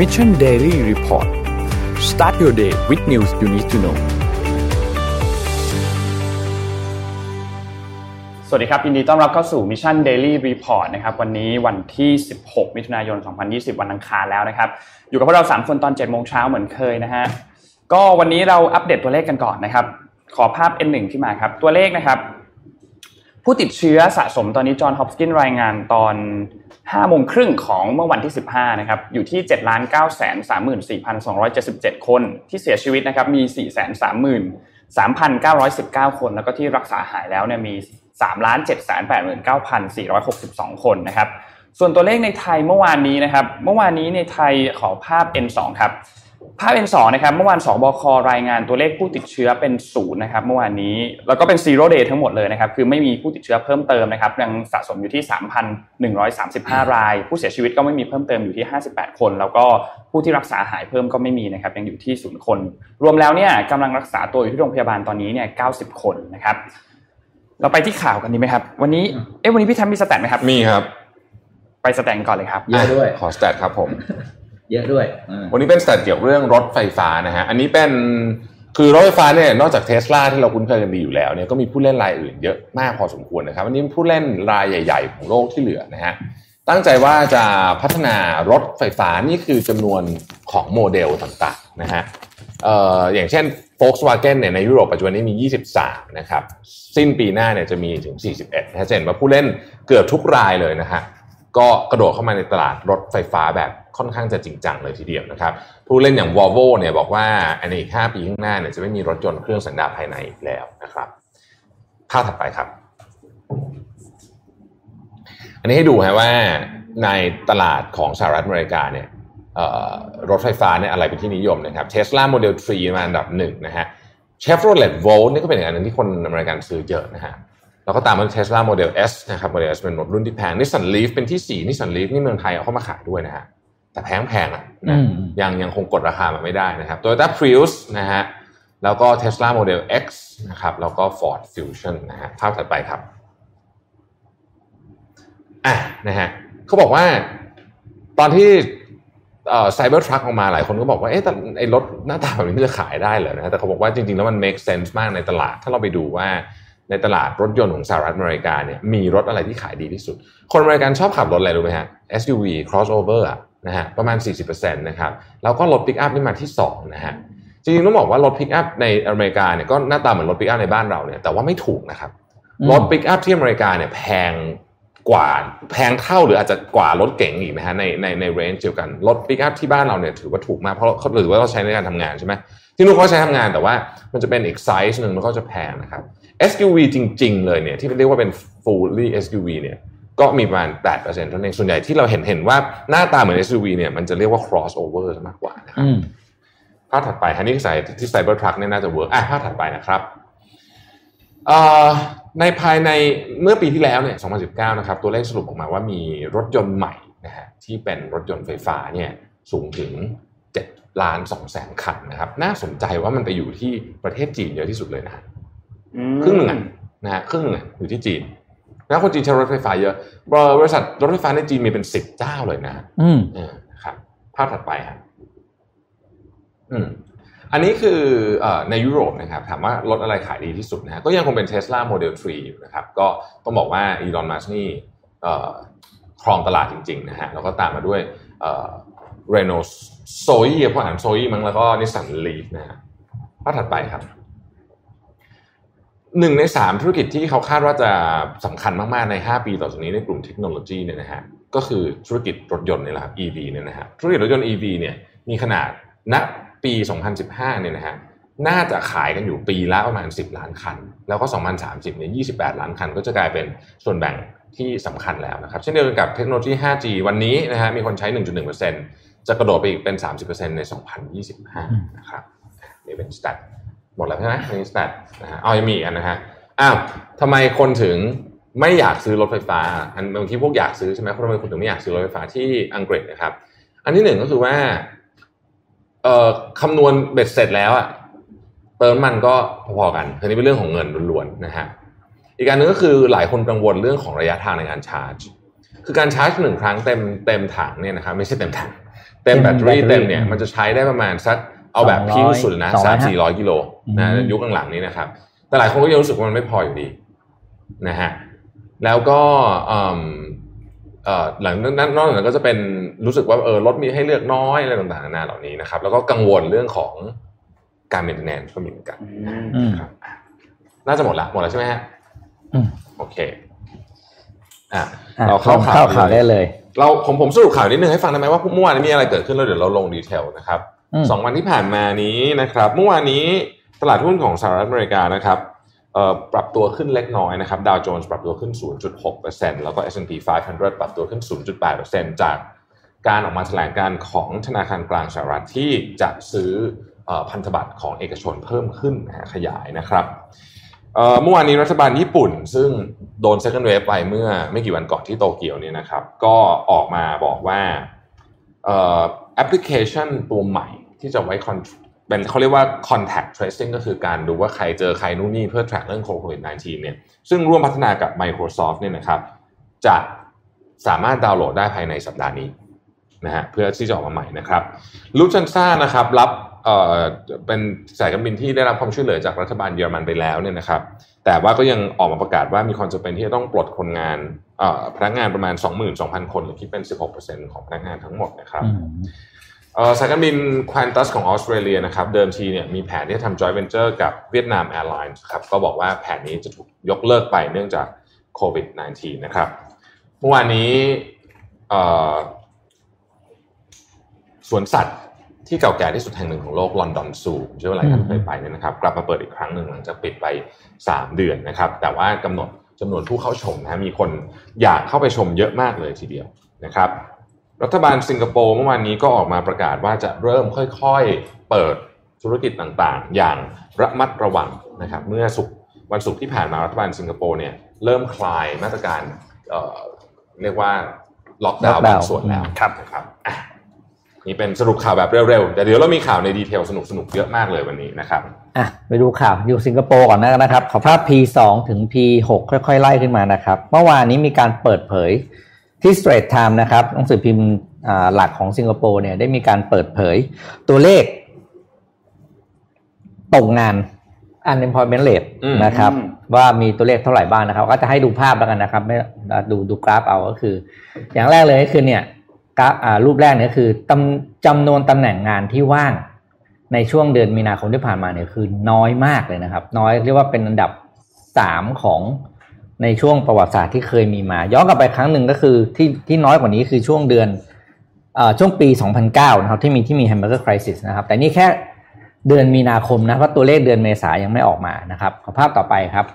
Mission Daily Report start your day with news you need to know สวัสดีครับ ยินดีต้อนรับเข้าสู่ Mission Daily Report นะครับ วันนี้วันที่ 16 มิถุนายน 2020 วันอังคารแล้วนะครับ อยู่กับพวกเรา 3 คนตอน 7 โมงเช้าเหมือนเคยนะฮะ ก็วันนี้เราอัปเดตตัวเลขกันก่อนนะครับ ขอภาพ N1 ที่มาครับ ตัวเลขนะครับ ผู้ติดเชื้อสะสมตอนนี้จอห์นฮอปกินรายงานตอน5โมงครึ่งของเมื่อวันที่ 15 นะครับ อยู่ที่ 7 9 3 4 2 7 7 คน ที่เสียชีวิตนะครับ มี 4 3 3,919 คน แล้วก็ที่รักษาหายแล้วเนี่ยมี 3 7 8 9 4 6 2 คนนะครับ ส่วนตัวเลขในไทยเมื่อวานนี้นะครับ เมื่อวานนี้ในไทยขอภาพ N2 ครับ ภาพ N2 นะครับเมื่อวานสบครายงานตัวเลขผู้ติดเชื้อเป็นศูนย์นะครับเมื่อวานนี้แล้วก็เป็นซีโร่เดย์ทั้งหมดเลยนะครับคือไม่มีผู้ติดเชื้อเพิ่มเติมนะครับยังสะสมอยู่ที่ 3,135 ราย ผู้เสียชีวิตก็ไม่มีเพิ่มเติมอยู่ที่ 58 คน แล้วก็ผู้ที่รักษาหายเพิ่มก็ไม่มีนะครับยังอยู่ที่ศูนย์คน รวมแล้วเนี่ยกำลังรักษาตัวอยู่ที่โรงพยาบาลตอนนี้เนี่ย 90 คนนะครับ เราไปที่ข่าวกันดีไหมครับ วันนี้เอ๊ะวันนี้พี่แทมมี stat ไหมครับมีครับ ไป stat ก่อนเลยครับเยอะด้วยขอ stat ครับผม เยอะด้วย วันนี้เป็น stat เกี่ยวกับเรื่องรถไฟฟ้านะฮะ อันนี้เป็นคือรถไฟฟ้าเนี่ยนอกจากเทสลาที่เราคุ้นเคยกันดีอยู่แล้วเนี่ยก็มีผู้เล่นรายอื่นเยอะมากพอสมควรนะครับอันนี้ผู้เล่นรายใหญ่ ๆ ของโลกที่เหลือนะฮะตั้งใจว่าจะพัฒนารถไฟฟ้านี่คือจำนวนของโมเดลต่างๆนะฮะเอ่ออย่างเช่น Volkswagen เนี่ยในยุโรปปัจจุบันนี้มี 23 นะครับ สิ้นปีหน้าเนี่ยจะมีถึง 41นะฮะจะเห็นว่าผู้เล่นเกือบทุกรายเลยนะฮะ ก็กระโดดเข้ามาในตลาดรถไฟฟ้าแบบค่อนข้างจะจริงจังเลยทีเดียวนะครับ ผู้เล่นอย่าง Volvo เนี่ยบอกว่าในอีก 5 ปีข้างหน้าเนี่ยจะไม่มีรถยนต์เครื่องสันดาปภายในอีกแล้วนะครับภาพถัดไปครับ อันนี้ให้ดูฮะว่าในตลาดของสหรัฐอเมริกาเนี่ยรถไฟฟ้าเนี่ยอะไรเป็นที่นิยมนะครับ Tesla Model 3มาอันดับหนึ่งนะฮะ Chevrolet Volt นี่ก็เป็นอีกอันหนึงที่คนอเมริกันซื้อเยอะนะฮะ แล้วก็ตามมา Tesla Model S นะครับ Model S เป็นรถรุ่นที่แพง Nissan Leaf เป็นที่4 Nissan Leaf นี่เมืองไทยเอาเข้ามาขายด้วยนะฮะแต่แพงแพงๆอะนะยังยังคงกดราคามาไม่ได้นะครับ Toyota Prius นะฮะแล้วก็ Tesla Model X นะครับแล้วก็ Ford Fusion นะฮะภาพถัดไปครับอะนะฮะเขาบอกว่าตอนที่เอ่อไซเบอร์ทรัคออกมาหลายคนก็บอกว่าเอ๊ะแต่ไอ้รถหน้าตาแบบนี้มันจะขายได้เหรอนะฮะแต่เขาบอกว่าจริงๆ แล้วมัน make sense มากในตลาด ถ้าเราไปดูว่า ในตลาดรถยนต์ของสหรัฐอเมริกาเนี่ยมีรถอะไรที่ขายดีที่สุด คนอเมริกันชอบขับรถอะไรรู้ไหมฮะ SUV crossover อะนะฮะประมาณ 40%นะครับแล้วก็รถปิกอัพนี่มาที่2นะฮะจริงๆต้องบอกว่ารถปิกอัพในอเมริกาเนี่ยก็หน้าตาเหมือนรถปิกอัพในบ้านเราเนี่ยแต่ว่าไม่ถูกนะครับรถปิกอัพที่อเมริกาเนี่ยแพงกว่าแพงเท่าหรืออาจจะกว่ารถเก๋งอีกนะฮะในในใน range เดียวกันรถปิกอัพที่บ้านเราเนี่ยถือว่าถูกมากเพราะเขาถือว่าเราใช้ในการทำงานใช่ไหมที่นู่นเขาใช้ทำงานแต่ว่ามันจะเป็นอีกไซส์หนึ่งแล้วก็จะแพงนะครับ SUV จริง ๆ เลยเนี่ยที่เรียกว่าเป็น fully SUV เนี่ยก็มีประมาณ 8%เท่านั้นเองส่วนใหญ่ที่เราเห็นเห็นว่าหน้าตาเหมือน SUV เนี่ยมันจะเรียกว่า crossover มากกว่านะครับอืมภาพถัดไปอันนี้ใส่ที่ Cybertruck เนี่ยน่าจะ work อะภาพถัดไปนะครับเอ่อในภายในเมื่อปีที่แล้วเนี่ย 2019 นะครับ ตัวเลขสรุปออกมาว่ามีรถยนต์ใหม่นะฮะที่เป็นรถยนต์ไฟฟ้าเนี่ยสูงถึง7ล้าน2แสนคันนะครับ น่าสนใจว่ามันไปอยู่ที่ประเทศจีนเยอะที่สุดเลยนะฮะอืม ครึ่งหนึ่งอะนะฮะครึ่งหนึ่งอะอยู่ที่จีนแล้วคนจีนใช้รถไฟฟ้าเยอะบริษัทรถไฟฟ้าในจีนมีเป็นสิบเจ้าเลยนะฮะอืมเออนะครับภาพถัดไปครับอืมอันนี้คือเอ่อในยุโรปนะครับถามว่ารถอะไรขายดีที่สุดนะฮะก็ยังคงเป็น Tesla Model 3 อยู่นะครับ ก็ต้องบอกว่าอีลอนมัสนี่เอ่อครองตลาดจริง ๆ นะฮะแล้วก็ตามมาด้วยเอ่อ Renault Zoe พวกอ่าน Zoe มั้งแล้วก็ Nissan Leaf นะฮะภาพถัดไปครับ หนึ่งในสามธุรกิจที่เขาคาดว่าจะสำคัญมากๆใน 5 ปีต่อจากนี้ในกลุ่มเทคโนโลยีเนี่ยนะฮะก็คือธุรกิจรถยนต์นี่แหละครับ EV เนี่ยนะฮะธุรกิจรถยนต์ EV เนี่ยมีขนาดณปี 2015 เนี่ยนะฮะน่าจะขายกันอยู่ปีละประมาณ 10 ล้านคัน แล้วก็ 2030 เนี่ย 28 ล้านคัน ก็จะกลายเป็นส่วนแบ่งที่สำคัญแล้วนะครับ เช่นเดียวกันกับเทคโนโลยี 5G วันนี้นะฮะมีคนใช้ 1.1%จะกระโดดไปอีกเป็น 30%ใน 2025 นะครับนี่เป็นสแตท หมดแล้วใช่ไหมในสแตทนะฮะอ๋อยังมีอีกอันนะฮะอ้าวทำไมคนถึงไม่อยากซื้อรถไฟฟ้า อันบางทีพวกอยากซื้อใช่ไหมทำไมคนถึงไม่อยากซื้อรถไฟฟ้าที่อังกฤษนะครับ อันที่หนึ่งก็คือว่าเอ่อคำนวณเบ็ดเสร็จแล้วอะเติมมันก็พอๆกันอันนี้เป็นเรื่องของเงินล้วนๆนะฮะอีกการหนึงก็คือหลายคนกังวลเรื่องของระยะทางในการชาร์จ คือการชาร์จหนึ่งครั้งเต็มเต็มถังเนี่ยนะครับไม่ใช่เต็มถัง เต็มแบตเตอรี่เต็มเนี่ยมันจะใช้ได้ประมาณสัก เอาแบบ200พี่สุดนะ200สามสี่ร้อยกิโลนะอืมยุคหลังๆนี้นะครับ แต่หลายคนก็ยังรู้สึกว่ามันไม่พออยู่ดีนะฮะแล้วก็อืมเอ่อหลังจากนั้นนอกจากนั้นก็จะเป็นรู้สึกว่าเออรถมีให้เลือกน้อยอะไรต่างๆนานาเหล่านี้นะครับ แล้วก็กังวลเรื่องของการ maintenance ก็มีเหมือนกันอืมครับน่าจะหมดละหมดแล้วใช่ไหมฮะอืมโอเคอะอะเราเข้าข่าวเข้าข่าวได้เลย เราผมผมสรุปข่าวนิดนึงให้ฟังได้ไหมว่าเมื่อวานนี้มีอะไรเกิดขึ้นแล้วเดี๋ยวเราลงดีเทลนะครับอืม สองวันที่ผ่านมานี้นะครับ เมื่อวานนี้ตลาดหุ้นของสหรัฐอเมริกานะครับปรับตัวขึ้นเล็กน้อยนะครับ ดาวโจนส์ปรับตัวขึ้น 0.6%แล้วก็ S&P 500 ปรับตัวขึ้น 0.8%จากการออกมาแถลงการของธนาคารกลางสหรัฐที่จะซื้ออพันธบัตรของเอกชนเพิ่มขึ้นขยายนะครับเมื่อวานนี้รัฐบาลญี่ปุ่น ซึ่งโดน second wave ไปเมื่อไม่กี่วันก่อนที่โตเกียวเนี่ยนะครับ ก็ออกมาบอกว่าแอปพลิเคชันตัวใหม่ ที่จะไว้ con- เป็นเขาเรียกว่า contact tracing ก็คือการดูว่าใครเจอใครนู่นนี่เพื่อ track เรื่องโควิด -19 เนี่ยซึ่งร่วมพัฒนากับ Microsoft เนี่ยนะครับจะสามารถดาวน์โหลดได้ภายในสัปดาห์นี้นะฮะเพื่อที่จะออกมาใหม่นะครับ Lufthansa นะครับรับเอ่อเป็นสายการบินที่ได้รับความช่วยเหลือจากรัฐบาลเยอรมันไปแล้วเนี่ยนะครับแต่ว่าก็ยังออกมาประกาศว่ามีความจำเป็นที่จะต้องปลดคนงานเอ่อพนักงานประมาณ 22,000 คนหรือคิดเป็น 16%ของพนักงานทั้งหมดนะครับ สายการบิน Qantas ของออสเตรเลียนะครับเดิมทีเนี่ยมีแผนที่จะทำ joint venture กับเวียดนาม Airlines ครับก็บอกว่าแผนนี้จะถูกยกเลิกไปเนื่องจากโควิด -19 นะครับเมื่อวานนี้สวนสัตว์ที่เก่าแก่ที่สุดแห่งหนึ่งของโลกลอนดอนซูเชื่อว่าหลายท่านเคยไปเนี่ยนะครับ กลับมาเปิดอีกครั้งหนึ่งหลังจากปิดไป 3 เดือนนะครับ แต่ว่ากำหนดจำนวนผู้เข้าชมนะมีคนอยากเข้าไปชมเยอะมากเลยทีเดียวนะครับ รัฐบาลสิงคโปร์เมื่อวานนี้ก็ออกมาประกาศว่าจะเริ่มค่อยๆ เปิดธุรกิจต่างๆ อย่างระมัดระวังนะครับเมื่อศุกร์วันศุกร์ที่ผ่านมารัฐบาลสิงคโปร์เนี่ยเริ่มคลายมาตรการเอ่อเรียกว่าล็อกดาวน์ล็อกดาวน์บางส่วนแล้วครับนะครับอะนี่เป็นสรุปข่าวแบบเร็วๆ แต่เดี๋ยวเรามีข่าวใน detail สนุกๆ เยอะมากเลยวันนี้นะครับอะไปดูข่าวอยู่สิงคโปร์ก่อนนะครับ ขอภาพ P2 ถึง P6 ค่อยๆ ไล่ขึ้นมานะครับ เมื่อวานนี้มีการเปิดเผย ที่ Straits Times นะครับหนังสือพิมพ์อ่าหลักของสิงคโปร์เนี่ยได้มีการเปิดเผย ตัวเลขตกงาน unemployment rate อืมนะครับอืมว่ามีตัวเลขเท่าไหร่บ้างนะครับ ก็จะให้ดูภาพแล้วกันนะครับ ไม่ดูดูกราฟเอาก็คือ อย่างแรกเลยก็คือเนี่ยกราฟอ่ารูปแรกเนี่ยคือจำจำนวนตำแหน่งงานที่ว่างในช่วงเดือนมีนาคมที่ผ่านมาเนี่ยคือน้อยมากเลยนะครับ น้อยเรียกว่าเป็นอันดับสามของ ในช่วงประวัติศาสตร์ที่เคยมีมา ย้อนกลับไปครั้งหนึ่งก็คือที่ที่น้อยกว่านี้คือช่วงเดือนอช่วงปี 2009 นะครับ ที่มีที่มี hamburger crisis นะครับ แต่นี่แค่เดือนมีนาคมนะเพราะตัวเลขเดือนเมษายังไม่ออกมานะครับขอภาพต่อไปครับ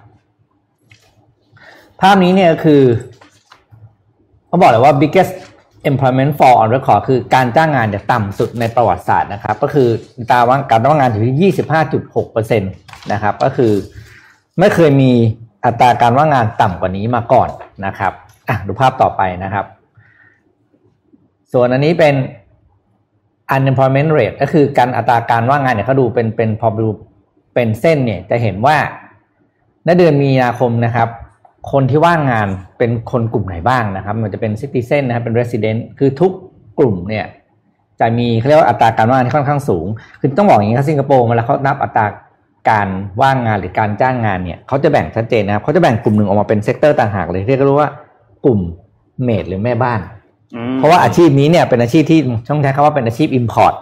ภาพนี้เนี่ยคือเขาบอกเลยว่า biggest employment fall on record คือการจ้างงานเนี่ยต่ำสุดในประวัติศาสตร์นะครับ ก็คือตาว่าการจ้างงานอยู่ที่ 25.6%นะครับ ก็คือไม่เคยมี อัตราการว่างงานต่ำกว่านี้มาก่อนนะครับอะดูภาพต่อไปนะครับ ส่วนอันนี้เป็น unemployment rate ก็คือการอัตราการว่างงานเนี่ยเขาดูเป็นเป็นพอดูเป็นเส้นเนี่ยจะเห็นว่าในเดือนมีนาคมนะครับ คนที่ว่างงานเป็นคนกลุ่มไหนบ้างนะครับ มันจะเป็น citizen นะครับเป็น resident คือทุกกลุ่มเนี่ยจะมีเขาเรียกว่าอัตราการว่างงานที่ค่อนข้างสูง คือต้องบอกอย่างนี้ครับสิงคโปร์เวลาเขานับอัตรา การว่างงานหรือการจ้างงานเนี่ยเขาจะแบ่งชัดเจนนะครับเขาจะแบ่งกลุ่มหนึ่งออกมาเป็น sector ต่างหากเลยเรียกว่ากลุ่ม maid หรือแม่บ้านอืมเพราะว่าอาชีพนี้เนี่ยเป็นอาชีพที่ต้องใช้คำว่าเป็นอาชีพ import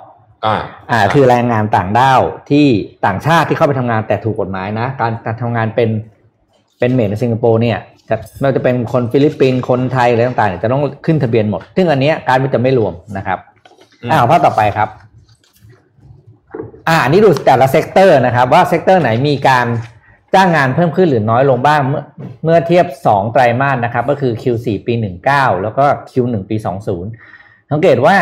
อ่าอ่าคือแรงงานต่างด้าวที่ต่างชาติที่เข้าไปทำงานแต่ถูกกฎหมายนะ การการทำงานเป็นเป็น maid ในสิงคโปร์เนี่ยจะไม่ว่าจะเป็นคนฟิลิปปินส์คนไทยอะไรต่างๆเนี่ยจะต้องขึ้นทะเบียนหมด ซึ่งอันเนี้ยการวิจัยไม่รวมนะครับอืมอ่าภาพต่อไปครับ อันนี้ดูแต่ละ sector นะครับ ว่า sector ไหนมีการจ้างงานเพิ่มขึ้นหรือน้อยลงบ้างเมื่อเมื่อเทียบ 2 ไตรมาสนะครับ ก็คือ Q4 ปี 19 แล้วก็ Q1 ปี 20 สังเกตว่า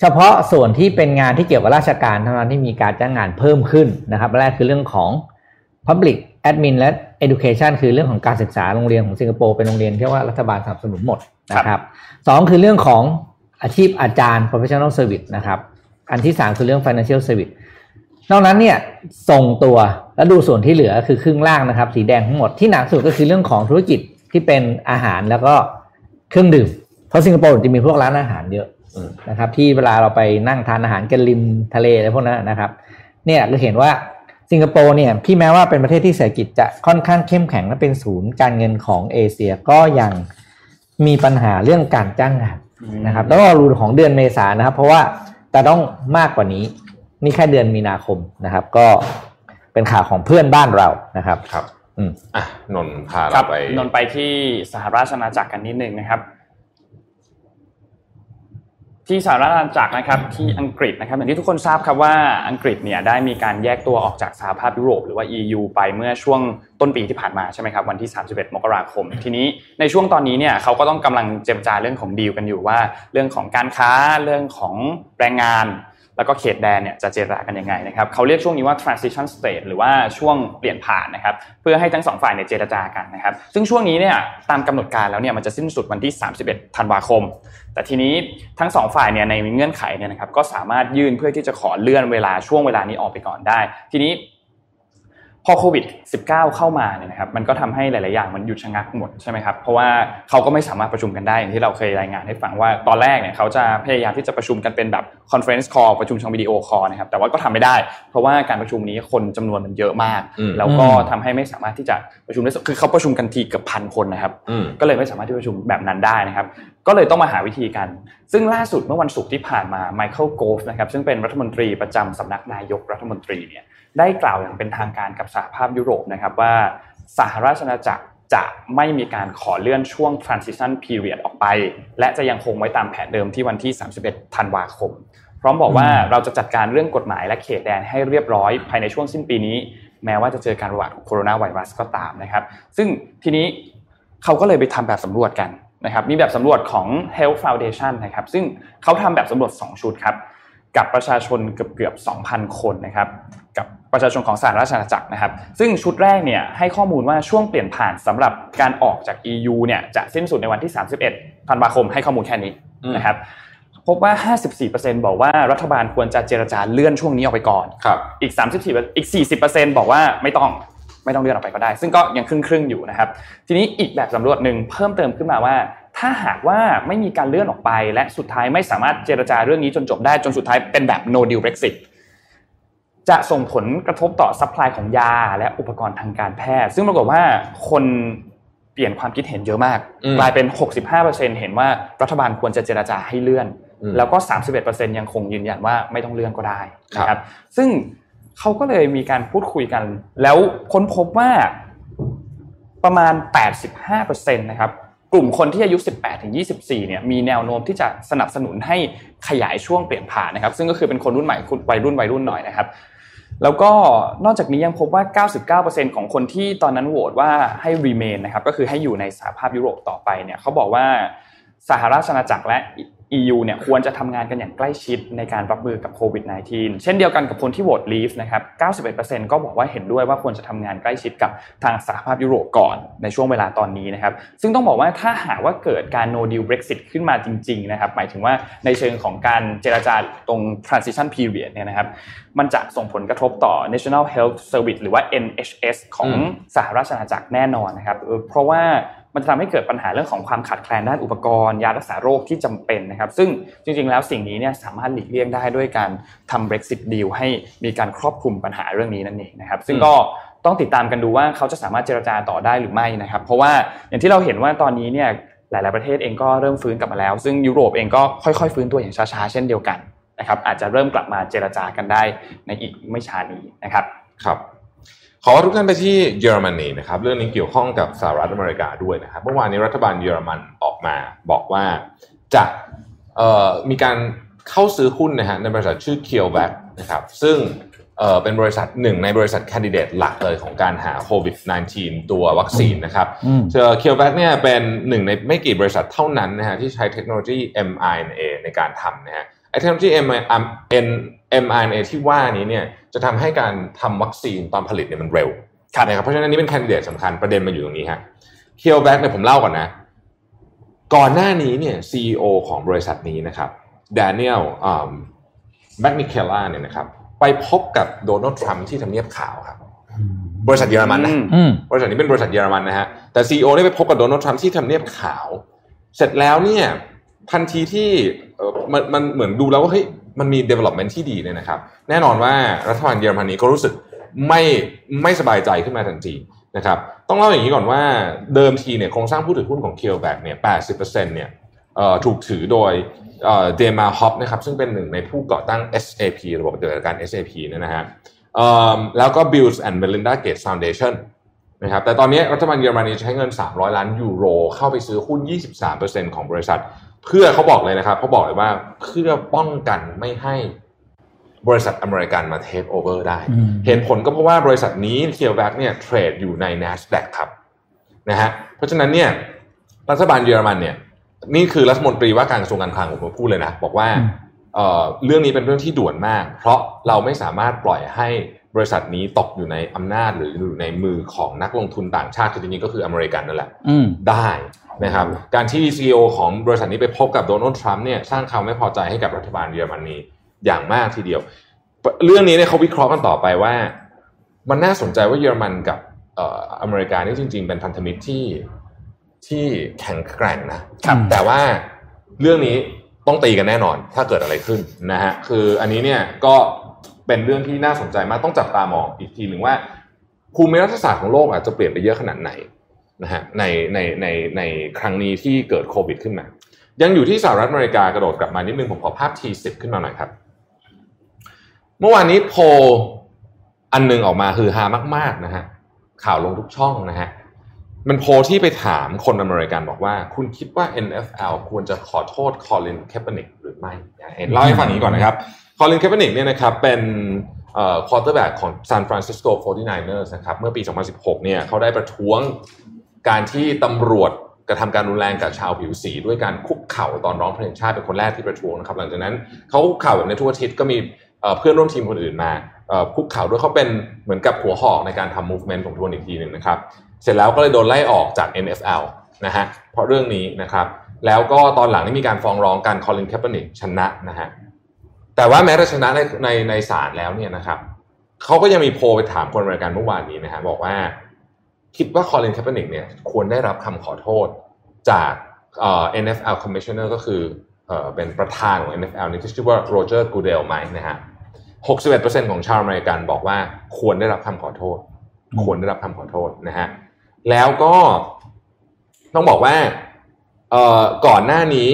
เฉพาะส่วนที่เป็นงานที่เกี่ยวกับราชการเท่านั้นที่มีการจ้างงานเพิ่มขึ้นนะครับแรกคือเรื่องของ Public Admin และ Education คือเรื่องของการศึกษาโรงเรียนของสิงคโปร์เป็นโรงเรียนที่ว่ารัฐบาลสนับสนุนหมดนะครับสองคือเรื่องของอาชีพอาจารย์ professional service นะครับ อันที่สามคือเรื่อง financial service นอกนั้นเนี่ยส่งตัวแล้วดูส่วนที่เหลือคือครึ่งล่างนะครับ สีแดงทั้งหมดที่หนักสุดก็คือเรื่องของธุรกิจที่เป็นอาหารแล้วก็เครื่องดื่ม เพราะสิงคโปร์จะมีพวกร้านอาหารเยอะนะครับ ที่เวลาเราไปนั่งทานอาหารกันริมทะเลอะไรพวกนั้นนะครับ เนี่ยเราเห็นว่าสิงคโปร์เนี่ยพี่แม้ว่าเป็นประเทศที่เศรษฐกิจจะค่อนข้างเข้มแข็งและเป็นศูนย์การเงินของเอเชียก็ยังมีปัญหาเรื่องการจ้างงานนะครับ แล้วก็รูของเดือนเมษานะครับ เพราะว่า แต่ต้องมากกว่านี้ นี่แค่เดือนมีนาคมนะครับ ก็เป็นข่าวของเพื่อนบ้านเรานะครับครับ อืมอะนนท์พาครัเราบไปนนท์ไปที่สหราชอาณาจักรกันนิดนึงนะครับ ที่สหรัฐอาณาจักรนะครับที่อังกฤษนะครับอย่างที่ทุกคนทราบครับว่าอังกฤษเนี่ยได้มีการแยกตัวออกจากสหภาพยุโรปหรือว่า EU ไปเมื่อช่วงต้นปีที่ผ่านมาใช่ไหมครับวันที่ 31 มกราคม ทีนี้ในช่วงตอนนี้เนี่ยเขาก็ต้องกำลังเจรจาเรื่องของดีลกันอยู่ว่า เรื่องของการค้าเรื่องของแรงงาน แล้วก็เขตแดนเนี่ยจะเจรจากันยังไงนะครับเขาเรียกช่วงนี้ว่า transition state หรือว่าช่วงเปลี่ยนผ่านนะครับเพื่อให้ทั้งสองฝ่ายเนี่ยเจรจากันนะครับซึ่งช่วงนี้เนี่ยตามกำหนดการแล้วเนี่ยมันจะสิ้นสุดวันที่ 31 ธันวาคม แต่ทีนี้ทั้งสองฝ่ายเนี่ยในเงื่อนไขเนี่ยนะครับก็สามารถยื่นเพื่อที่จะขอเลื่อนเวลาช่วงเวลานี้ออกไปก่อนได้ ทีนี้ พอโควิด -19 เข้ามาเนี่ยนะครับมันก็ทำให้หลาย ๆ อย่างมันหยุดชะงักหมดใช่ไหมครับเพราะว่าเขาก็ไม่สามารถประชุมกันได้อย่างที่เราเคยรายงานให้ฟังว่าตอนแรกเนี่ยเขาจะพยายามที่จะประชุมกันเป็นแบบ conference call ประชุมทาง video call นะครับแต่ว่าก็ทำไม่ได้ เพราะว่าการประชุมนี้คนจำนวนมันเยอะมากอืมแล้วก็ทำให้ไม่สามารถที่จะประชุมได้คือเขาประชุมกันทีเกือบพันคนนะครับอืมก็เลยไม่สามารถที่จะประชุมแบบนั้นได้นะครับก็เลยต้องมาหาวิธีกัน ซึ่งล่าสุดเมื่อวันศุกร์ที่ผ่านมา Michael Gove นะครับซึ่งเป็นรัฐมนตรีประจำสำนักนายกรัฐมนตรีเนี่ย ได้กล่าวอย่างเป็นทางการกับสหภาพยุโรปนะครับว่าสหราชอาณาจักรจะไม่มีการขอเลื่อนช่วง transition period ออกไป และจะยังคงไว้ตามแผนเดิมที่วันที่ 31 ธันวาคม พร้อมบอกว่าเราจะจัดการเรื่องกฎหมายและเขตแดนให้เรียบร้อยภายในช่วงสิ้นปีนี้ แม้ว่าจะเจอการระบาดของโคโรนาไวรัสก็ตามนะครับ ซึ่งทีนี้เขาก็เลยไปทำแบบสำรวจกันนะครับมีแบบสำรวจของ Health Foundation นะครับซึ่งเขาทำแบบสำรวจ 2 ชุดครับกับประชาชนเกือบเกือบ2,000 คนนะครับกับ ประชาชนของสหราชอาณาจักรนะครับ ซึ่งชุดแรกเนี่ยให้ข้อมูลว่าช่วงเปลี่ยนผ่านสำหรับการออกจาก EU เนี่ยจะสิ้นสุดในวันที่ 31ธันวาคมให้ข้อมูลแค่นี้อืมนะครับพบว่า 54%บอกว่ารัฐบาลควรจะเจรจาเลื่อนช่วงนี้ออกไปก่อนครับอีก 34อีก 40%บอกว่าไม่ต้องไม่ต้องเลื่อนออกไปก็ได้ ซึ่งก็ยังครึ่งครึ่งๆอยู่นะครับ ทีนี้อีกแบบสำรวจหนึ่งเพิ่มเติมขึ้นมาว่า ถ้าหากว่าไม่มีการเลื่อนออกไป และสุดท้ายไม่สามารถเจรจาเรื่องนี้จนจบได้จนสุดท้ายเป็นแบบ no deal Brexit จะส่งผลกระทบต่อซัพพลายของยาและอุปกรณ์ทางการแพทย์ ซึ่งปรากฏว่าคนเปลี่ยนความคิดเห็นเยอะมากอืมกลายเป็น 65%เห็นว่ารัฐบาลควรจะเจรจาให้เลื่อนอืมแล้วก็ 31%ยังคงยืนยันว่าไม่ต้องเลื่อนก็ได้นะคครัรับบซึ่งเขาก็เลยมีการพูดคุยกัน แล้วค้นพบว่าประมาณ 85%นะครับกลุ่มคนที่อายุ 18 ถึง 24 เนี่ย มีแนวโน้มที่จะสนับสนุนให้ขยายช่วงเปลี่ยนผ่านนะครับ ซึ่งก็คือเป็นคนรุ่นใหม่คุณวัยรุ่นวัยรุ่นหน่อยนะครับ แล้วก็นอกจากนี้ยังพบว่า 99%ของคนที่ตอนนั้นโหวตว่าให้ remain นะครับก็คือให้อยู่ในสหภาพยุโรปต่อไปเนี่ยเขาบอกว่าสหราชอาณาจักรและ EU เนี่ยควรจะทำงานกันอย่างใกล้ชิดในการรับมือกับโควิด -19 เช่นเดียวกันกับคนที่โหวต leave นะครับ 91%ก็บอกว่าเห็นด้วยว่าควรจะทำงานใกล้ชิดกับทางสหภาพยุโรปก่อนในช่วงเวลาตอนนี้นะครับ ซึ่งต้องบอกว่าถ้าหากว่าเกิดการ no deal Brexit ขึ้นมาจริงๆนะครับ หมายถึงว่าในเชิงของการเจรจาตรง transition period เนี่ยนะครับ มันจะส่งผลกระทบต่อ National Health Service หรือว่า NHS ของอืมสหราชอาณาจักรแน่นอนนะครับเออเพราะว่า มันจะทำให้เกิดปัญหาเรื่องของความขาดแคลนด้านอุปกรณ์ ยารักษาโรคที่จำเป็นนะครับ ซึ่งจริงๆ แล้วสิ่งนี้เนี่ยสามารถหลีกเลี่ยงได้ด้วยการทำ Brexit deal ให้มีการครอบคลุมปัญหาเรื่องนี้นั่นเองนะครับ ซึ่งก็ต้องติดตามกันดูว่าเขาจะสามารถเจรจาต่อได้หรือไม่นะครับ เพราะว่าอย่างที่เราเห็นว่าตอนนี้เนี่ยหลาย ๆ ประเทศเองก็เริ่มฟื้นกลับมาแล้ว ซึ่งยุโรปเองก็ค่อย ๆ ฟื้นตัวอย่างช้า ๆ เช่นเดียวกันนะครับ อาจจะเริ่มกลับมาเจรจากันได้ในอีกไม่ช้านี้นะครับ ครับ ขอทุกท่านไปที่เยอรมนีนะครับเรื่องนี้เกี่ยวข้องกับสหรัฐอเมริกาด้วยนะครับเมื่อวานนี้รัฐบาลเยอรมันออกมาบอกว่าจะเอ่อมีการเข้าซื้อหุ้นนะฮะในบริษัทชื่อ c u r e v a c นะครับซึ่งเอ่อเป็นบริษัทหนึ่งในบริษัทแคนดิเดตหลักเลยของการหาโควิด -19 ตัววัคซีนนะครับอืมเจอเคียวแบเนี่ยเป็นหนึ่งในไม่กี่บริษัทเท่านั้นนะฮะที่ใช้เทคโนโลยี mRNA ในการทำนะฮะไอเทคโนโลยี mRNA ที่ว่านี้เนี่ย จะทำให้การทำวัคซีนตอนผลิตเนี่ยมันเร็วครับนะครับเพราะฉะนั้นนี่เป็นแคนดิเดตสำคัญประเด็นมาอยู่ตรงนี้ฮะเคียวแบเนี่ยผมเล่าก่อนนะ ก่อนหน้านี้เนี่ย CEO ของบริษัทนี้นะครับด a นิเอลแมกนิเคล่าเนี่ยนะครับไปพบกับโดนัลด์ทรัมป์ที่ทำเนียบขาวครับ บริษัทเยอรมันนะอืมอืมบริษัทนี้เป็นบริษัทเยอรมันนะฮะแต่ซีอได้ไปพบกับโดนัลด์ทรัมป์ที่ทำเนียบขาว เสร็จแล้วเนี่ยทันทีที่เอ่อมันมันเหมือนดูแล้วว่าเฮ้ย มันมี development ที่ดีเนี่ยนะครับ แน่นอนว่ารัฐบาลเยอรมนีก็รู้สึกไม่ไม่สบายใจขึ้นมาทันทีนะครับ ต้องเล่าอย่างนี้ก่อนว่าเดิมทีเนี่ยโครงสร้างผู้ถือหุ้นของ c a r e b a c k เนี่ย80%เนี่ยเอ่อถูกถือโดยเดมาฮอปนะครับซึ่งเป็นหนึ่งในผู้ก่อตั้ง SAP ระบบปฏิบัติการ SAP เนี่ยนะฮะแล้วก็ Bill and Melinda Gates Foundation นะครับแต่ตอนนี้รัฐบาลเยอรมนีใช้เงิน 300 ล้านยูโร เข้าไปซื้อหุ้น 23%ของบริษัท เพื่อเขาบอกเลยนะครับเขาบอกเลยว่าเพื่อป้องกันไม่ให้บริษัทอเมริกันมาเทคโอเวอร์ได้อืมเหตุผลก็เพราะว่าบริษัทนี้ CureVac เนี่ย trade อยู่ใน NASDAQ ครับนะฮะเพราะฉะนั้นเนี่ยรัฐบาลเยอรมันเนี่ยนี่คือรัฐมนตรีว่าการกระทรวงการคลังผมพูดเลยนะ บอกว่าอืมเอ่อเรื่องนี้เป็นเรื่องที่ด่วนมาก เพราะเราไม่สามารถปล่อยให้บริษัทนี้ตกอยู่ในอำนาจหรืออยู่ในมือของนักลงทุนต่างชาติคือจริงๆก็คืออเมริกันนั่นแหละอืมได้ นะครับการที่ CEO ของบริษัทนี้ไปพบกับโดนัลด์ทรัมป์เนี่ยสร้างความไม่พอใจให้กับรัฐบาลเยอรมนีอย่างมากทีเดียว เรื่องนี้เนี่ยเขาวิเคราะห์กันต่อไปว่า มันน่าสนใจว่าเยอรมันกับเอ่ออเมริกานี่จริง ๆ เป็นพันธมิตรที่ที่แข็งแกร่งนะครับแต่ว่าเรื่องนี้ต้องตีกันแน่นอนถ้าเกิดอะไรขึ้นนะฮะคืออันนี้เนี่ยก็เป็นเรื่องที่น่าสนใจมากต้องจับตามองอีกทีหนึ่งว่าภูมิรัฐศาสตร์ของโลกอาจจะเปลี่ยนไปเยอะขนาดไหน นะฮะในในในในครั้งนี้ที่เกิดโควิดขึ้นมา ยังอยู่ที่สหรัฐอเมริกากระโดดกลับมานิดนึงผมขอภาพ T10 ขึ้นมาหน่อยครับ เมื่อวานนี้โพลอันหนึ่งออกมาคือฮามาก ๆนะฮะข่าวลงทุกช่องนะฮะมันโพลที่ไปถามคนอเมริกันบอกว่า คุณคิดว่า NFL ควรจะขอโทษคอลินแคปเปนิกหรือไม่เล่าให้ฟังอย่างนี้ก่อนนะครับคอลินแคปเปนิกเนี่ยนะครับเป็นเอ่อ quarterback ของ San Francisco 49ers นะครับเมื่อปี 2016 เนี่ยเขาได้ประท้วง การที่ตำรวจกระทำการรุนแรงกับชาวผิวสี ด้วยการคุกเข่าตอนร้องเพลงชาติเป็นคนแรกที่ประท้วงนะครับ หลังจากนั้นเขาคุกเข่าแบบในทุกอาทิตย์ก็มีเพื่อนร่วมทีมคนอื่นมาคุกเข่าด้วยเขาเป็นเหมือนกับหัวหอกในการทำ movement ของทวนอีกทีหนึ่งนะครับ เสร็จแล้วก็เลยโดนไล่ออกจาก NFL นะฮะเพราะเรื่องนี้นะครับแล้วก็ตอนหลังนี่มีการฟ้องร้องกันคอลินแคปเปอร์นิกชนะนะฮะแต่ว่าแม้จะชนะในในในศาลแล้วเนี่ยนะครับเขาก็ยังมีโพลไปถามคนอเมริกันเมื่อวานนี้นะฮะบอกว่า คิดว่าคอลินแคปเปอร์นิกเนี่ยควรได้รับคำขอโทษจากเอ่อ NFL Commissioner ก็คือเอ่อเป็นประธานของ NFL นี่ที่ชื่อว่าโรเจอร์กูเดลไหมนะฮะ61%ของชาวอเมริกันบอกว่าควรได้รับคำขอโทษ ควรได้รับคำขอโทษนะฮะแล้วก็ต้องบอกว่าเอ่อก่อนหน้านี้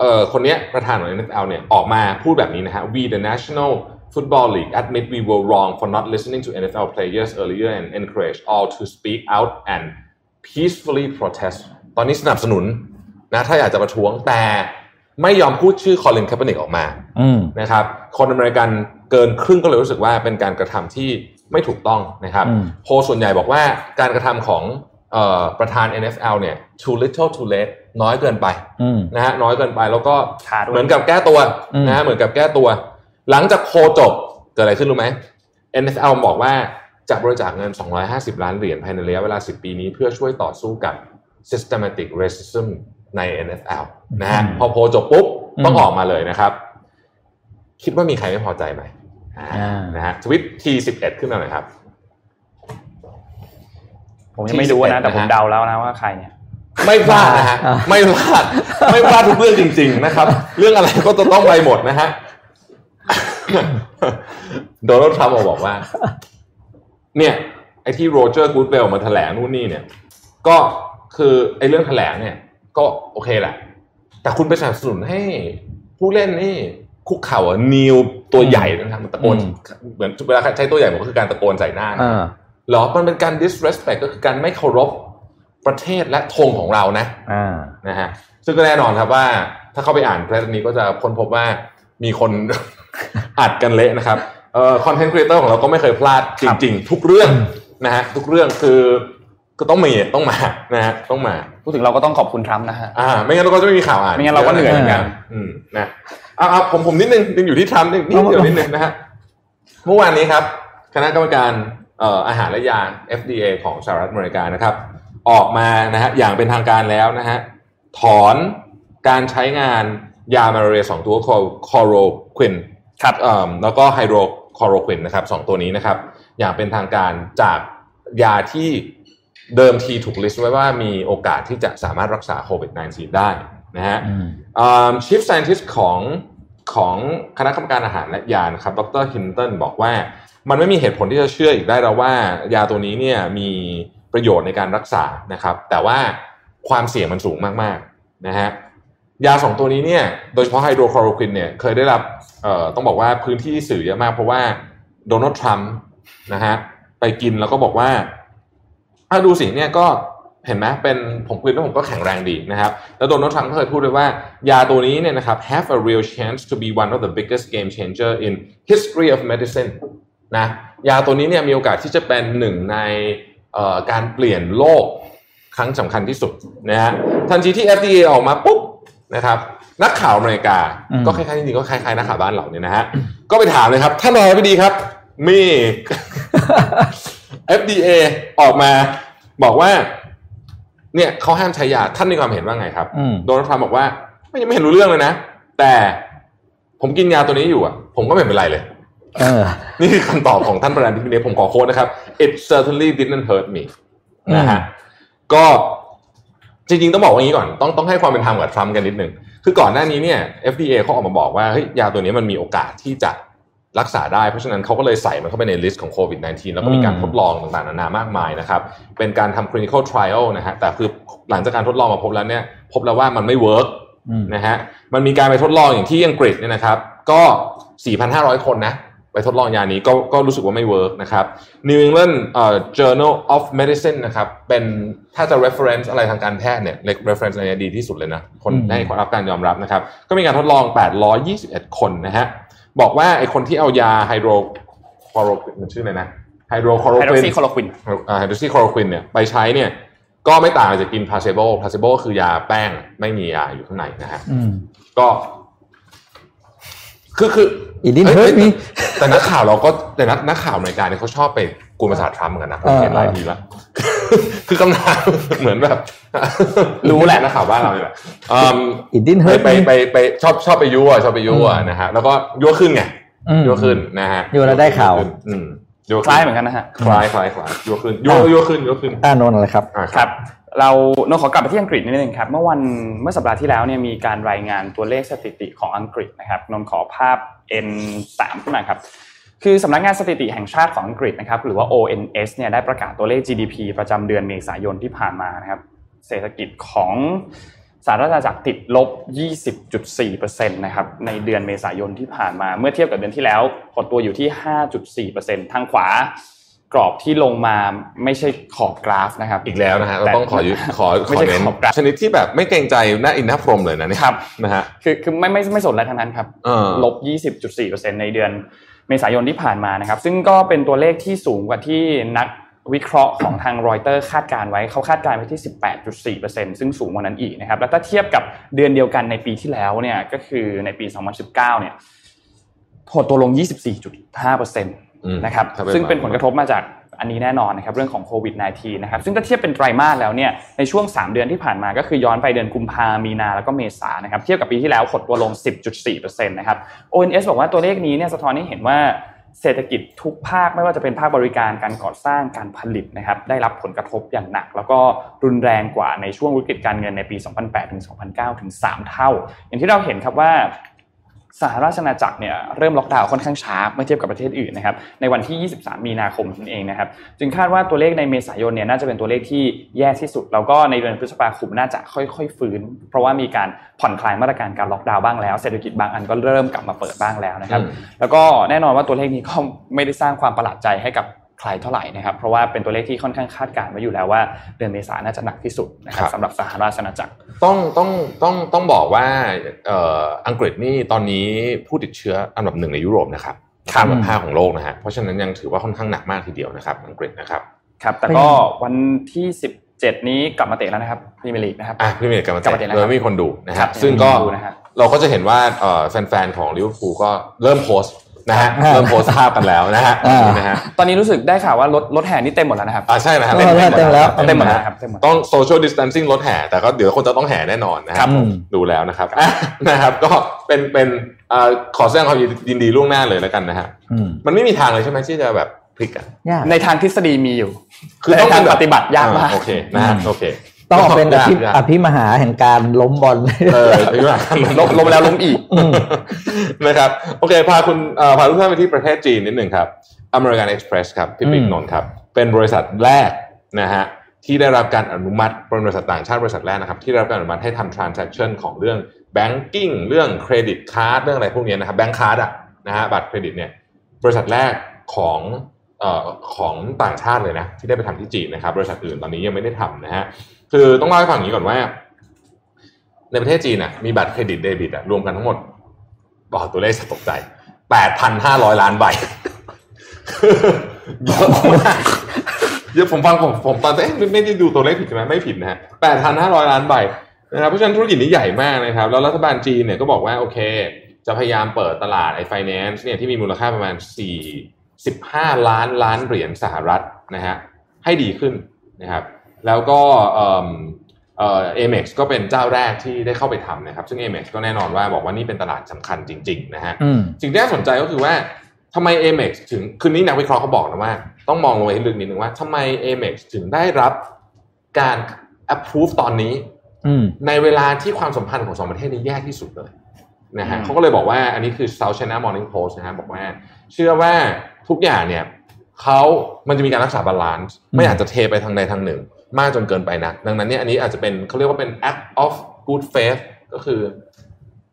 เอ่อคนเนี้ยประธานของ NFL เนี่ยออกมาพูดแบบนี้นะฮะ We the National Football League admit we were wrong for not listening to NFL players earlier and encourage all to speak out and peacefully protest ตอนนี้สนับสนุนนะถ้าอยากจะประท้วงแต่ไม่ยอมพูดชื่อคอลินแคปเปอร์นิกออกมาอืมนะครับ คนอเมริกันเกินครึ่งก็เลยรู้สึกว่าเป็นการกระทำที่ไม่ถูกต้องนะครับอืมโพลส่วนใหญ่บอกว่าการกระทำของเอ่อประธาน NFL เนี่ย too little too late น้อยเกินไปอืมนะฮะน้อยเกินไปแล้วก็ช้าด้วยเหมือนกับแก้ตัวอืมนะฮะเหมือนกับแก้ตัว หลังจากโพลจบเกิดอะไรขึ้นรู้ไหม NFL บอกว่าจะบริจาคเงิน 250 ล้านเหรียญภายในระยะเวลา 10 ปีนี้เพื่อช่วยต่อสู้กับ systematic racism ใน NFL นะฮะพอโพลจบปุ๊บ ต้องออกมาเลยนะครับ คิดว่ามีใครไม่พอใจไหมอ่าอ่านนะฮะทวิตทีสิบเอ็ดขึ้นมาหน่อยครับ ผมยังไม่รู้นะ แต่ผมนะฮะเดาแล้วนะว่าใครเนี่ย ไม่พลาดนะฮะอ่าไม่พลาด ไม่พลาดทุกเรื่องจริง ๆ นะครับ เรื่องอะไรก็จะต้องไปหมดนะฮะ โดนัลด์ทรัมป์บอกว่า เนี่ยไอ้ที่โรเจอร์กูดเวลมาแถลงนู่นนี่เนี่ย ก็คือไอ้เรื่องแถลงเนี่ย ก็โอเคแหละ แต่คุณไปสนับสนุนให้ผู้เล่นนี่คุกเข่าอะนิวตัวใหญ่นะครับมันตะโกนอืมเหมือนเวลาใช้ตัวใหญ่มันก็คือการตะโกนใส่หน้านะอ่าเหรอมันเป็นการ disrespect ก็คือการไม่เคารพประเทศและธงของเรานะอ่านะฮะซึ่งก็แน่นอนครับว่า ถ้าเข้าไปอ่านเพจนี้ก็จะค้นพบว่า มีคนอัดกันเละนะครับเอ่อ content creator ของเราก็ไม่เคยพลาดจริง ๆ ทุกเรื่องนะฮะทุกเรื่องคือก็ต้องมีต้องมานะฮะต้องมาพูดถึงเราก็ต้องขอบคุณทรัมป์นะฮะอ่าไม่งั้นเราก็จะไม่มีข่าวอ่านไม่งั้นเราก็เหนื่อยเหมือนกันอืมนะอ่าอ่าผมผมนิดนึงยังอยู่ที่ทรัมป์นิดนิดเดียวนิดนึงนะฮะเมื่อวานนี้ครับ คณะกรรมการเอ่ออาหารและยา FDA ของสหรัฐอเมริกานะครับ ออกมานะฮะอย่างเป็นทางการแล้วนะฮะถอนการใช้งาน ยามาลาเรียสองตัวคลอโรควินครับเอ่อแล้วก็ไฮโดรคลอโรควินนะครับสองตัวนี้นะครับ อย่างเป็นทางการจากยาที่เดิมทีถูก list ไว้ว่ามีโอกาสที่จะสามารถรักษาโควิด -19 ได้นะฮะอืมชิฟ scientist ของของคณะกรรมการอาหารและยานะครับ ดรฮินตันบอกว่า มันไม่มีเหตุผลที่จะเชื่ออีกได้แล้วว่า ยาตัวนี้เนี่ยมีประโยชน์ในการรักษานะครับ แต่ว่าความเสี่ยงมันสูงมากๆนะฮะ ยาสองตัวนี้เนี่ยโดยเฉพาะไฮโดรคลอโรควินเนี่ยเคยได้รับต้องบอกว่าพื้นที่สื่อเยอะมากเพราะว่าโดนัลด์ทรัมป์นะฮะไปกินแล้วก็บอกว่าถ้าดูสิเนี่ยก็เห็นไหมเป็นผมกินแล้วผมก็แข็งแรงดีนะครับ แล้วโดนัลด์ทรัมป์ก็เคยพูดด้วยว่า ยาตัวนี้เนี่ยนะครับ have a real chance to be one of the biggest game changer in history of medicine นะยาตัวนี้เนี่ยมีโอกาสที่จะเป็นหนึ่งในการเปลี่ยนโลกครั้งสำคัญที่สุดนะฮะทันทีที่ FDA ออกมาปุ๊บ นะครับ นักข่าวอเมริกาอืมก็คล้ายๆจริงๆก็คล้ายๆนักข่าวบ้านเราเนี่ยนะฮะก็ไปถามเลยครับท่านรองไม่ดีครับ มี FDA ออกมาบอกว่า เนี่ยเขาห้ามใช้ยาท่านมีความเห็นว่าไงครับอืมโดนัลด์ทรัมป์บอกว่า ไม่ยังไม่เห็นรู้เรื่องเลยนะ แต่ผมกินยาตัวนี้อยู่อะ ผมก็ไม่เป็นไรเลยเออนี่คือคำตอบของท่านประธานาธิบดีผมขอโค้ดนะครับ it certainly didn't hurt me อืมนะฮะก็ จริงๆ ต้องบอกว่าอย่างนี้ก่อนต้องต้องให้ความเป็นธรรมกับทรัมป์กันนิดนึงคือก่อนหน้านี้เนี่ย FDA เขาออกมาบอกว่าเฮ้ยยาตัวนี้มันมีโอกาสที่จะรักษาได้เพราะฉะนั้นเขาก็เลยใส่มันเข้าไปใน list ของโควิด -19 แล้วก็มีการอืมทดลองต่างๆนานามากมายนะครับ เป็นการทำ clinical trial นะฮะแต่คือหลังจากการทดลองมาพบแล้วเนี่ยพบแล้วว่ามันไม่ work อืมนะฮะมันมีการไปทดลองอย่างที่อังกฤษเนี่ยนะครับ ก็ 4,500 คนนะ ไปทดลองยานี้ก็ก็รู้สึกว่าไม่ work นะครับ New England เอ่อ Journal of Medicine นะครับเป็นถ้าจะ reference อะไรทางการแพทย์เนี่ย reference อะไรดีที่สุดเลยนะ คนอืมได้รับการยอมรับนะครับ ก็มีการทดลอง 821 คนนะฮะ บอกว่าไอคนที่เอายาไฮโดรคลอโรควินมันชื่ออะไรนะไฮโดรคลอโรไฮโดรควินซีคลอโรควินไฮโดรซีคลอโรควินเนี่ยไปใช้เนี่ยก็ไม่ต่างจากกิน placebo placebo คือยาแป้งไม่มียาอยู่ข้างในนะฮะอืมก็ คือคือ It didn't เอ้ย hurt me แต่นักข่าวเราก็แต่นักนักข่าวอเมริกาเนี่ยเขาชอบไปกวนประสาททรัมป์เหมือนกันนะผมเห็นหลายทีแล้ว คือคำถามเหมือนแบบ รู้แหละนักข่าวบ้านเราเนี่ยแหละอืม It didn't ไป hurt ไป me ไปไปชอบชอบไปยั่วชอบไปยั่วนะฮะแล้วก็ยั่วขึ้นไงอืมยั่วขึ้นนะฮะยั่วแล้วได้ข่าว อืม ยั่วคล้ายเหมือนกันนะฮะคล้ายคล้ายคล้ายยั่วขึ้นยั่วยั่วขึ้นยั่วขึ้นอ่านนท์อะไรครับอ่าครับ เราเราขอกลับไปที่อังกฤษนิดนึงครับ เมื่อวันเมื่อสัปดาห์ที่แล้วเนี่ยมีการรายงานตัวเลขสถิติของอังกฤษนะครับนนท์ขอภาพ N3 ขึ้นมาครับคือสำนักงานสถิติแห่งชาติของอังกฤษนะครับหรือว่า ONS เนี่ยได้ประกาศตัวเลข GDP ประจำเดือนเมษายนที่ผ่านมานะครับเศรษฐกิจของ สหรัฐอาณาจักรติดลบ 20.4%นะครับในเดือนเมษายนที่ผ่านมา เมื่อเทียบกับเดือนที่แล้วหดตัวอยู่ที่ 5.4%ทางขวากรอบที่ลงมาไม่ใช่ขอบกราฟนะครับ อีกแล้วนะฮะเราต้องขอยึดขอขไม่อใช่เน้นขอบกราฟชนิดที่แบบไม่เกรงใจหน้าอินหน้าพรหมเลยนะเนี่ยครับนะฮะคือคือไม่ไม่ไม่สนอะไรทั้งนั้นครับเออลบ 20.4%ในเดือนเมษายนที่ผ่านมานะครับ ซึ่งก็เป็นตัวเลขที่สูงกว่าที่นัก วิเคราะห์ของทางรอยเตอร์คาดการไว้เขาคาดการไว้ที่ 18.4%ซึ่งสูงกว่านั้นอีกนะครับแล้วถ้าเทียบกับเดือนเดียวกันในปีที่แล้วเนี่ยก็คือในปี 2019 เนี่ยหดตัวลง 24.5%อืมนะครับถ้าเป็นซึ่งเป็นผลกระทบมาจากอันนี้แน่นอนนะครับเรื่องของโควิด -19 นะครับซึ่งถ้าเทียบเป็นไตรมาสแล้วเนี่ยในช่วง 3 เดือนที่ผ่านมาก็คือย้อนไปเดือนกุมภามีนาแล้วก็เมษานะครับเทียบกับปีที่แล้วหดตัวลง 10.4%นะครับ ONS บอกว่าตัวเลขนี้เนี่ยสะท้อนให้เห็นว่า เศรษฐกิจทุกภาคไม่ว่าจะเป็นภาคบริการการก่อสร้างการผลิตนะครับได้รับผลกระทบอย่างหนัก แล้วก็รุนแรงกว่าในช่วงวิกฤตการเงินในปี 2008ถึง2009 ถึง 3 เท่า อย่างที่เราเห็นครับว่า สหราชอาณาจักรเนี่ยเริ่มล็อกดาวน์ค่อนข้างช้าเมื่อเทียบกับประเทศอื่นนะครับในวันที่ 23 มีนาคมนั่นเองนะครับจึงคาดว่าตัวเลขในเมษายนเนี่ยน่าจะเป็นตัวเลขที่แย่ที่สุด แล้วก็ในเดือนพฤษภาคมน่าจะค่อยๆ ฟื้น เพราะว่ามีการผ่อนคลายมาตรการการล็อกดาวน์บ้างแล้วเศรษฐกิจบางอันก็เริ่มกลับมาเปิดบ้างแล้วนะครับอืมแล้วก็แน่นอนว่าตัวเลขนี้ก็ไม่ได้สร้างความประหลาดใจให้กับ ใครเท่าไหร่นะครับ เพราะว่าเป็นตัวเลขที่ค่อนข้างคาดการณ์ไว้อยู่แล้วว่าเดือนเมษาน่าจะหนักที่สุดนะครับสำหรับสหราชอาณาจักรต้องต้องต้องต้องบอกว่าเอ่ออังกฤษนี่ตอนนี้ผู้ติดเชื้ออันดับหนึ่งในยุโรปนะครับครับอันดับห้าของโลกนะฮะเพราะฉะนั้นยังถือว่าค่อนข้างหนักมากทีเดียวนะครับ อังกฤษนะครับครับ แต่ก็วันที่17นี้กลับมาเตะแล้วนะครับพรีเมียร์ลีกนะครับอะพรีเมียร์ลีกกลับมากลับมาเตะเตะแล้วโดครัยบไม่มีคนดูนะครัฮะบซึ่งก็ดูนะฮะเราก็จะเห็นว่าเอ่อแฟนๆของลิเวอร์พูลก็เริ่มโพสต์ นะฮะอ่าเริ่มโพสต์ภาพกันแล้วนะฮะอ่านะฮะตอนนี้รู้สึกได้ข่าวว่ารถรถแห่นี่เต็มหมดแล้วนะครับอ่าใช่นะครับเออเต็มแล้วเต็มหมดแล้วครับเต็มหมดต้อง social distancing รถแห่แต่ก็เดี๋ยวคนจะต้องแห่แน่นอนนะคครัรับบอืมดูแล้วนะครับอะนะครับก็เป็นเป็นอ่าขอแสดงความยินดีล่วงหน้าเลยแล้วกันนะฮะอืมมันไม่มีทางเลยใช่ไหมที่จะแบบพลิกอะยากในทางทฤษฎีมีอยู่ คือในต้องทางเป็นแบบปฏิบัติยากมากอ่โอเคนะฮะอืมโอเค ต้องเอาเป็นอภิยากอภิมหาแห่งการล้มบอลเออใช่ไหมล้มล้มแล้วล้มอีกอืมนะครับ โอเค พาคุณเอ่อพาทุกท่านไปที่ประเทศจีนนิดหนึ่งครับ American Express ครับพี่ปิ๊กอืมนนท์ครับเป็นบริษัทแรกนะฮะที่ได้รับการอนุมัติเป็นบริษัทต่างชาติบริษัทแรกนะครับ ที่ได้รับการอนุมัติให้ทำ transaction ของเรื่อง banking เรื่อง credit card เรื่องอะไรพวกนี้นะครับ bank card อะนะฮะบัตรเครดิตเนี่ยบริษัทแรกของเอ่อของต่างชาติเลยนะที่ได้ไปทำที่จีนนะครับ บริษัทอื่นตอนนี้ยังไม่ได้ทำนะฮะ คือต้องเล่าให้ฟังอย่างนี้ก่อนว่า ในประเทศจีนน่ะมีบัตรเครดิตเดบิตอะรวมกันทั้งหมดบอกตัวเลขจะตกใจ8,500ล้านใบเยอะมากเยอะผมฟังผมผมตอนเอ๊ะไม่ได้ดูตัวเลขผิดใช่ไหมไม่ผิดนะฮะ8,500ล้านใบนะครับเพราะฉะนั้นธุรกิจนี้ใหญ่มากนะครับ แล้วรัฐบาลจีนเนี่ยก็บอกว่าโอเค จะพยายามเปิดตลาดไอ้ไฟแนนซ์เนี่ยที่มีมูลค่าประมาณ45ล้านล้านเหรียญสหรัฐนะฮะให้ดีขึ้นนะครับ แล้วก็เอ่อเอ่อ Amex ก็เป็นเจ้าแรกที่ได้เข้าไปทำนะครับ ซึ่ง Amex ก็แน่นอนว่าบอกว่านี่เป็นตลาดสำคัญจริงๆนะฮะอืมสิ่งที่น่าสนใจก็คือว่าทำไม Amex ถึงคืนนี้นักวิเคราะห์เขาบอกนะว่า ต้องมองลงไปให้ลึกนิดนึงว่าทำไม Amex ถึงได้รับการ approve ตอนนี้อืมในเวลาที่ความสัมพันธ์ของสองประเทศนี้แย่ที่สุดเลยนะฮะอืมเขาก็เลยบอกว่าอันนี้คือ South China Morning Post นะฮะบอกว่าเชื่อว่าทุกอย่างเนี่ยเขามันจะมีการรักษา balance ไม่อาจจะเทไปทางใดทางหนึ่ง มากจนเกินไปนะดังนั้นเนี่ยอันนี้อาจจะเป็นเขาเรียกว่าเป็น act of good faith ก็คือ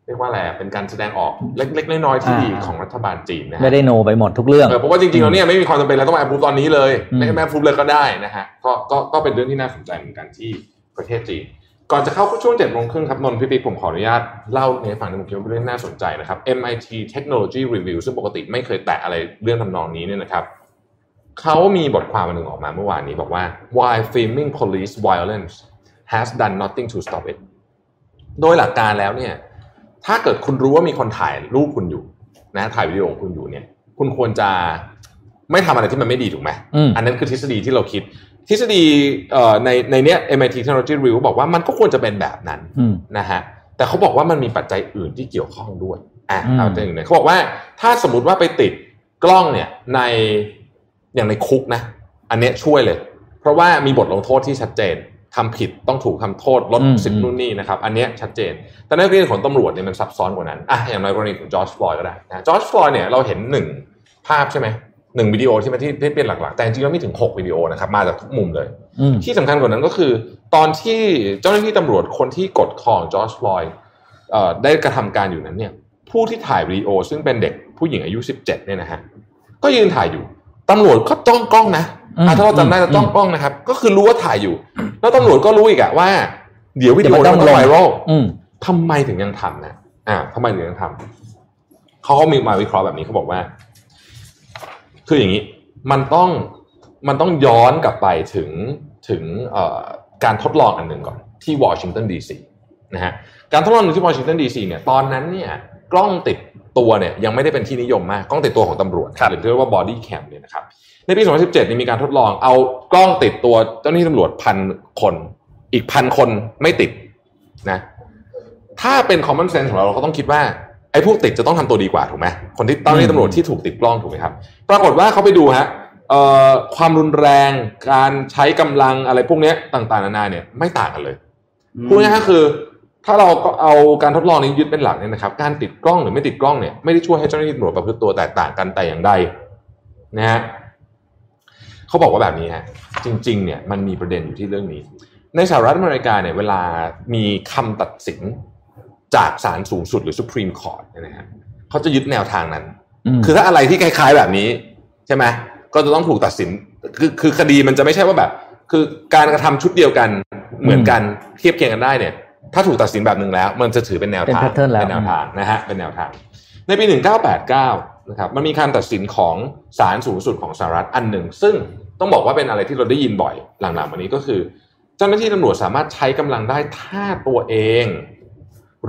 เรียกว่าอะไรอะเป็นการแสดงออกเล็กๆน้อยๆที่ดีอ่าของรัฐบาลจีนนะฮะไม่ได้ no ไปหมดทุกเรื่องเออเพราะว่าจริงๆแล้วเนี่ยไม่มีความจำเป็นแล้วต้องแอปพูฟตอนนี้เลยอืมไม่ให้แอปพูฟเลยก็ได้นะฮะก็ก็ก็เป็นเรื่องที่น่าสนใจเหมือนกันที่ประเทศจีนก่อนจะเข้าช่วงเจ็ดโมงครึ่งครับนนท์พี่ปิ๊กผมขออนุญาตเล่าในฝั่งที่ผมคิดว่าเป็นเรื่องน่าสนใจนะครับ MIT Technology Review ซึ่งปกติไม่เคยแตะอะไรเรื่องทำนองนี้เนี่ยนะครับ เขามีบทความอันหนึ่งออกมาเมื่อวานนี้บอกว่า why filming police violence has done nothing to stop it โดยหลักการแล้วเนี่ยถ้าเกิดคุณรู้ว่ามีคนถ่ายรูปคุณอยู่นะถ่ายวิดีโอของคุณอยู่เนี่ย คุณควรจะไม่ทำอะไรที่มันไม่ดีถูกไหมอืมอันนั้นคือทฤษฎีที่เราคิด ทฤษฎีเอ่อในในเนี้ย MIT Technology Review บอกว่ามันก็ควรจะเป็นแบบนั้นอืมนะฮะแต่เขาบอกว่ามันมีปัจจัยอื่นที่เกี่ยวข้องด้วยอะอืมเอาจริงเลยเขาบอกว่าถ้าสมมติว่าไปติดกล้องเนี่ยใน อย่างในคุกนะ อันเนี้ยช่วยเลย เพราะว่ามีบทลงโทษที่ชัดเจนทำผิดต้องถูกทำโทษลดอืมสิทธิ์นู่นนี่นะครับ อันเนี้ยชัดเจน แต่ในกรณีของตำรวจเนี่ยมันซับซ้อนกว่านั้นอะอย่างในกรณีของจอร์จฟลอยด์ก็ได้นะจอร์จฟลอยด์เนี่ยเราเห็นหนึ่งภาพใช่ไหมหนึ่งวิดีโอใช่ไหมที่ที่เป็นหลักๆ แต่จริงๆแล้วมีถึงหกวิดีโอนะครับ มาจากทุกมุมเลยอืมที่สำคัญกว่านั้นก็คือ ตอนที่เจ้าหน้าที่ตำรวจคนที่กดคอจอร์จฟลอยด์ได้กระทำการอยู่นั้นเนี่ยผู้ที่ถ่ายวิดีโอซึ่งเป็นเด็กผู้หญิงอายุ 17เนี่ยนะฮะก็ยืนถ่ายอยู่ ตำรวจก็จ้องกล้องนะอืมอะถ้าเราจำได้อืมจะจ้องกล้องนะครับ ก็คือรู้ว่าถ่ายอยู่ แล้วตำรวจก็รู้อีกอะว่า เดี๋ยววิดีโอเดี๋ยวมันนั้นต้องไวรัลอืมทำไมถึงยังทำนะอ่าทำไมถึงยังทำเขาก็มีมาวิเคราะห์แบบนี้เขาบอกว่า คืออย่างนี้ มันต้องมันต้องย้อนกลับไปถึงถึงเอ่อการทดลองอันหนึ่งก่อน ที่วอชิงตันดีซีนะฮะการทดลองหนึ่งที่วอชิงตันดีซีเนี่ยตอนนั้นเนี่ยกล้องติด ตัวเนี่ยยังไม่ได้เป็นที่นิยมมากกล้องติดตัวของตำรวจครับหรือที่เรียกว่า bodycam เนี่ยนะครับในปี 2017เนี่ยมีการทดลองเอากล้องติดตัวเจ้าหน้าที่ตำรวจพันคน อีกพันคนไม่ติดนะ ถ้าเป็น common sense ของเราเราก็ต้องคิดว่าไอ้พวกติดจะต้องทำตัวดีกว่าถูกไหมคนที่ต้องที่ตำรวจที่ถูกติดกล้องถูกไหมครับ ปรากฏว่าเขาไปดูฮะเอ่อความรุนแรงการใช้กำลังอะไรพวกเนี้ยต่างๆ นานาเนี่ยไม่ต่างกันเลยพูดง่ายๆก็คือ ถ้าเราก็เอาการทดลองนี้ยึดเป็นหลักเนี่ยนะครับ การติดกล้องหรือไม่ติดกล้องเนี่ยไม่ได้ช่วยให้เจ้าหน้าที่ตำรวจประพฤติตัวแตกต่างกันแต่อย่างใดนะฮะเขาบอกว่าแบบนี้ฮะจริง ๆ เนี่ยมันมีประเด็นอยู่ที่เรื่องนี้ ในสหรัฐอเมริกาเนี่ยเวลามีคำตัดสินจากศาลสูงสุดหรือ Supreme Court เนี่ยนะฮะเขาจะยึดแนวทางนั้นอืมคือถ้าอะไรที่คล้าย ๆแบบนี้ ใช่ไหมก็จะต้องถูกตัดสิน คือคือคดีมันจะไม่ใช่ว่าแบบ คือการกระทำชุดเดียวกันเหมือนกันเทียบเคียงกันได้เนี่ย ถ้าถูกตัดสินแบบหนึ่งแล้ว มันจะถือเป็นแนวทางเป็น pattern แล้วเป็นแนวทางนะฮะเป็นแนวทาง ในปี 1989นะครับมันมีการตัดสินของศาลสูงสุดของสหรัฐอันหนึ่ง ซึ่งต้องบอกว่าเป็นอะไรที่เราได้ยินบ่อยหลังๆมานี้ก็คือ เจ้าหน้าที่ตำรวจสามารถใช้กำลังได้ถ้าตัวเอง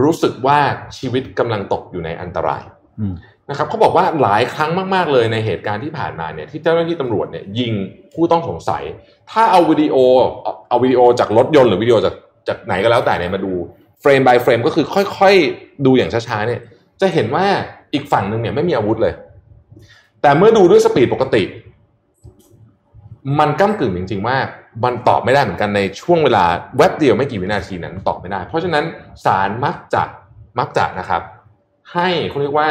รู้สึกว่าชีวิตกำลังตกอยู่ในอันตรายอืมนะครับเขาบอกว่าหลายครั้งมากๆเลยในเหตุการณ์ที่ผ่านมาเนี่ยที่เจ้าหน้าที่ตำรวจเนี่ยยิงผู้ต้องสงสัย ถ้าเอาวิดีโอเอาเอาวิดีโอจากรถยนต์หรือวิดีโอจาก จากไหนก็แล้วแต่เนี่ยมาดูเฟรม by เฟรมก็คือค่อยๆ ดูอย่างช้าๆเนี่ยจะเห็นว่าอีกฝั่งหนึ่งเนี่ยไม่มีอาวุธเลย แต่เมื่อดูด้วย speed ปกติ มันก้ากึ่งจริง ๆ ว่ามันตอบไม่ได้เหมือนกันในช่วงเวลาแวบเดียวไม่กี่วินาทีนั้นตอบไม่ได้ เพราะฉะนั้นศาลมักจะมักจะนะครับ ให้เขาเรียกว่า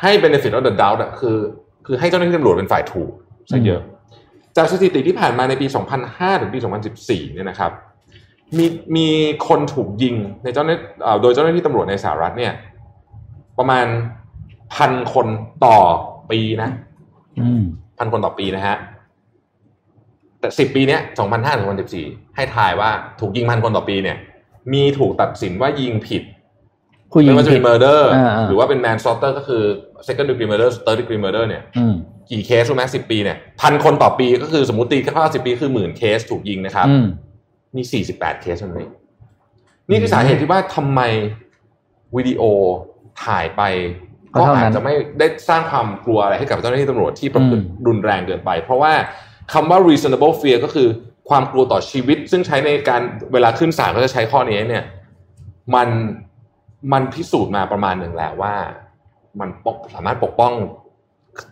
ให้ benefit of the doubt อะคือ คือให้เจ้าหน้าที่ตำรวจเป็นฝ่ายถูกซะเยอะ จากสถิติที่ผ่านมาในปี 2005 ถึงปี 2014 เนี่ยนะครับ มีมีคนถูกยิงในเจ้าหน้าเอ่อโดยเจ้าหน้าที่ตำรวจในสหรัฐเนี่ย ประมาณพันคนต่อปีนะอืมพันคนต่อปีนะฮะ แต่สิบปีเนี้ยสองพันห้าถึงพันสิบสี่ให้ทายว่าถูกยิงพันคนต่อปีเนี่ย มีถูกตัดสินว่ายิงผิดผู้หญิงไม่ว่าจะผิเป็ดน murder อ่าๆหรือว่าเป็น manslaughter ก็คือ second degree murder third degree murder เนี่ยอืมกี่เคสรู้ไหมสิบปีเนี่ยพันคนต่อปีก็คือสมมติตีค่าสิบปีคือหมื่นเคสถูกยิงนะครับอื มมีสี่สิบแปดเคสเท่านั้นเองนี่คือสาเหตุที่ว่าทำไมวิดีโอถ่ายไปก็ก็เท่านั้นอาจจะไม่ได้สร้างความกลัวอะไรให้กับเจ้าหน้าที่ตำรวจที่ประพฤติอืมรุนแรงเกินไป เพราะว่าคำว่า reasonable fear ก็คือความกลัวต่อชีวิต ซึ่งใช้ในการเวลาขึ้นศาลก็จะใช้ข้อนี้เนี่ย มันมันพิสูจน์มาประมาณหนึ่งแล้วว่า มันปกสามารถปกป้อง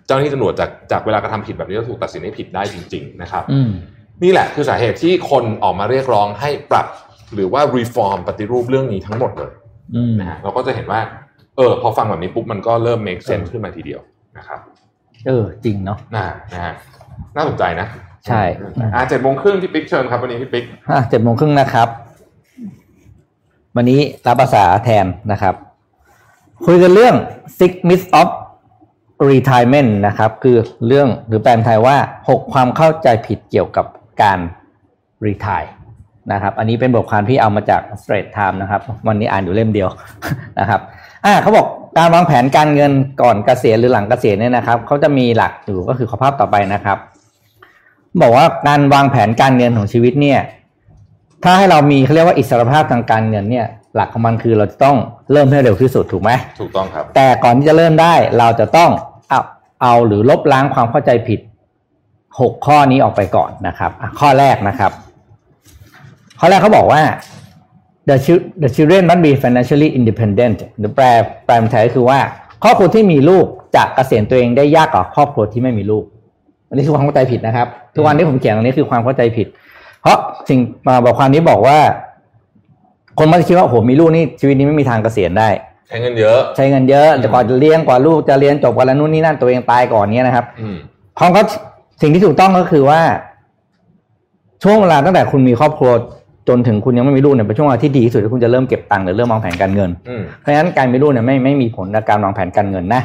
เจ้าหน้าที่ตำรวจจากจากเวลากระทำผิดแบบนี้แล้วถูกตัดสินให้ผิดได้จริง ๆ นะครับอืม นี่แหละคือสาเหตุที่คนออกมาเรียกร้องให้ปรับหรือว่า reform ปฏิรูปเรื่องนี้ทั้งหมดเลยอืมนะฮะเราก็จะเห็นว่า เออ พอฟังแบบนี้ปุ๊บมันก็เริ่ม make sense ขึ้นมาทีเดียวนะครับเออ จริงเนาะน่านะฮะน่าสนใจนะ ใช่อ่าเจ็ดโมงครึ่งพี่ปิ๊กเชิญครับวันนี้พี่ปิ๊กอะเจ็ดโมงครึ่งนะครับ วันนี้รับภาษาแทนนะครับ คุยกันเรื่อง six myths of retirement นะครับ คือเรื่องหรือแปลเป็นไทยว่าหกความเข้าใจผิดเกี่ยวกับ การ retire นะครับ อันนี้เป็นบทความที่เอามาจาก Straight Time นะครับ วันนี้อ่านอยู่เล่มเดียวนะครับอ่าเขาบอกการวางแผนการเงินก่อนเกษียณหรือหลังเกษียณเนี่ยนะครับเขาจะมีหลักอยู่ก็คือขอภาพต่อไปนะครับ บอกว่าการวางแผนการเงินของชีวิตเนี่ย ถ้าให้เรามีเขาเรียกว่าอิสรภาพทางการเงินเนี่ย หลักของมันคือเราจะต้องเริ่มให้เร็วที่สุดถูกไหมถูกต้องครับ แต่ก่อนที่จะเริ่มได้เราจะต้องเอาเอาหรือลบล้างความเข้าใจผิด หกข้อนี้ออกไปก่อนนะครับอะข้อแรกนะครับ ข้อแรกเขาบอกว่า the chil- the children must be financially independent หรือแปลแปลเป็นไทยก็คือว่า ครอบครัวที่มีลูกจะเกษียณตัวเองได้ยากกว่าครอบครัวที่ไม่มีลูก อันนี้คือความเข้าใจผิดนะครับ ทุกวันที่ผมเขียนตรงนี้คือความเข้าใจผิด เพราะสิ่งมาบอกความนี้บอกว่า คนมักจะคิดว่าโอ้โหมีลูกนี่ชีวิตนี้ไม่มีทางเกษียณได้ใช้เงินเยอะ ใช้เงินเยอะแต่กว่าจะเลี้ยงกว่าลูกจะเรียนจบกว่าแล้วนู่นนี่นั่นตัวเองตายก่อนเนี้ยนะครับอืมของเขา สิ่งที่ถูกต้องก็คือว่า ช่วงเวลาตั้งแต่คุณมีครอบครัวจนถึงคุณยังไม่มีลูกเนี่ยเป็นช่วงเวลาที่ดีที่สุดที่คุณจะเริ่มเก็บตังค์หรือเริ่มวางแผนการเงินอืมเพราะฉะนั้นการมีลูกเนี่ยไม่ไม่มีผลกับการวางแผนการเงินนะ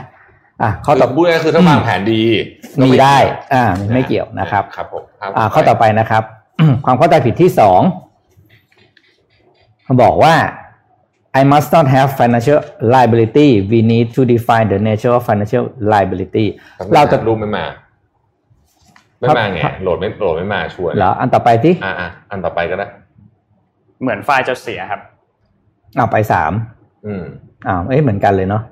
อะข้อต่อพูดง่ายๆคือถ้าวางแผนดีก็มีไม่ได้เกี่ยวอ่าไม่เกี่ยวนะครับครับผมครับอ่าข้อต่อไปนะครับ ความเข้าใจผิดที่สองเขาบอกว่า I must not have financial liability we need to define the nature of financial liability เราจะรูปไม่มา ไม่มาไงครับโหลดไม่โหลดไม่มาชวนเหรออันต่อไปที่อ่าอ่าอันต่อไปก็ได้ เหมือนไฟล์จะเสียครับเอาไปสามอืมอ้าวเอ้ยเหมือนกันเลยเนาะ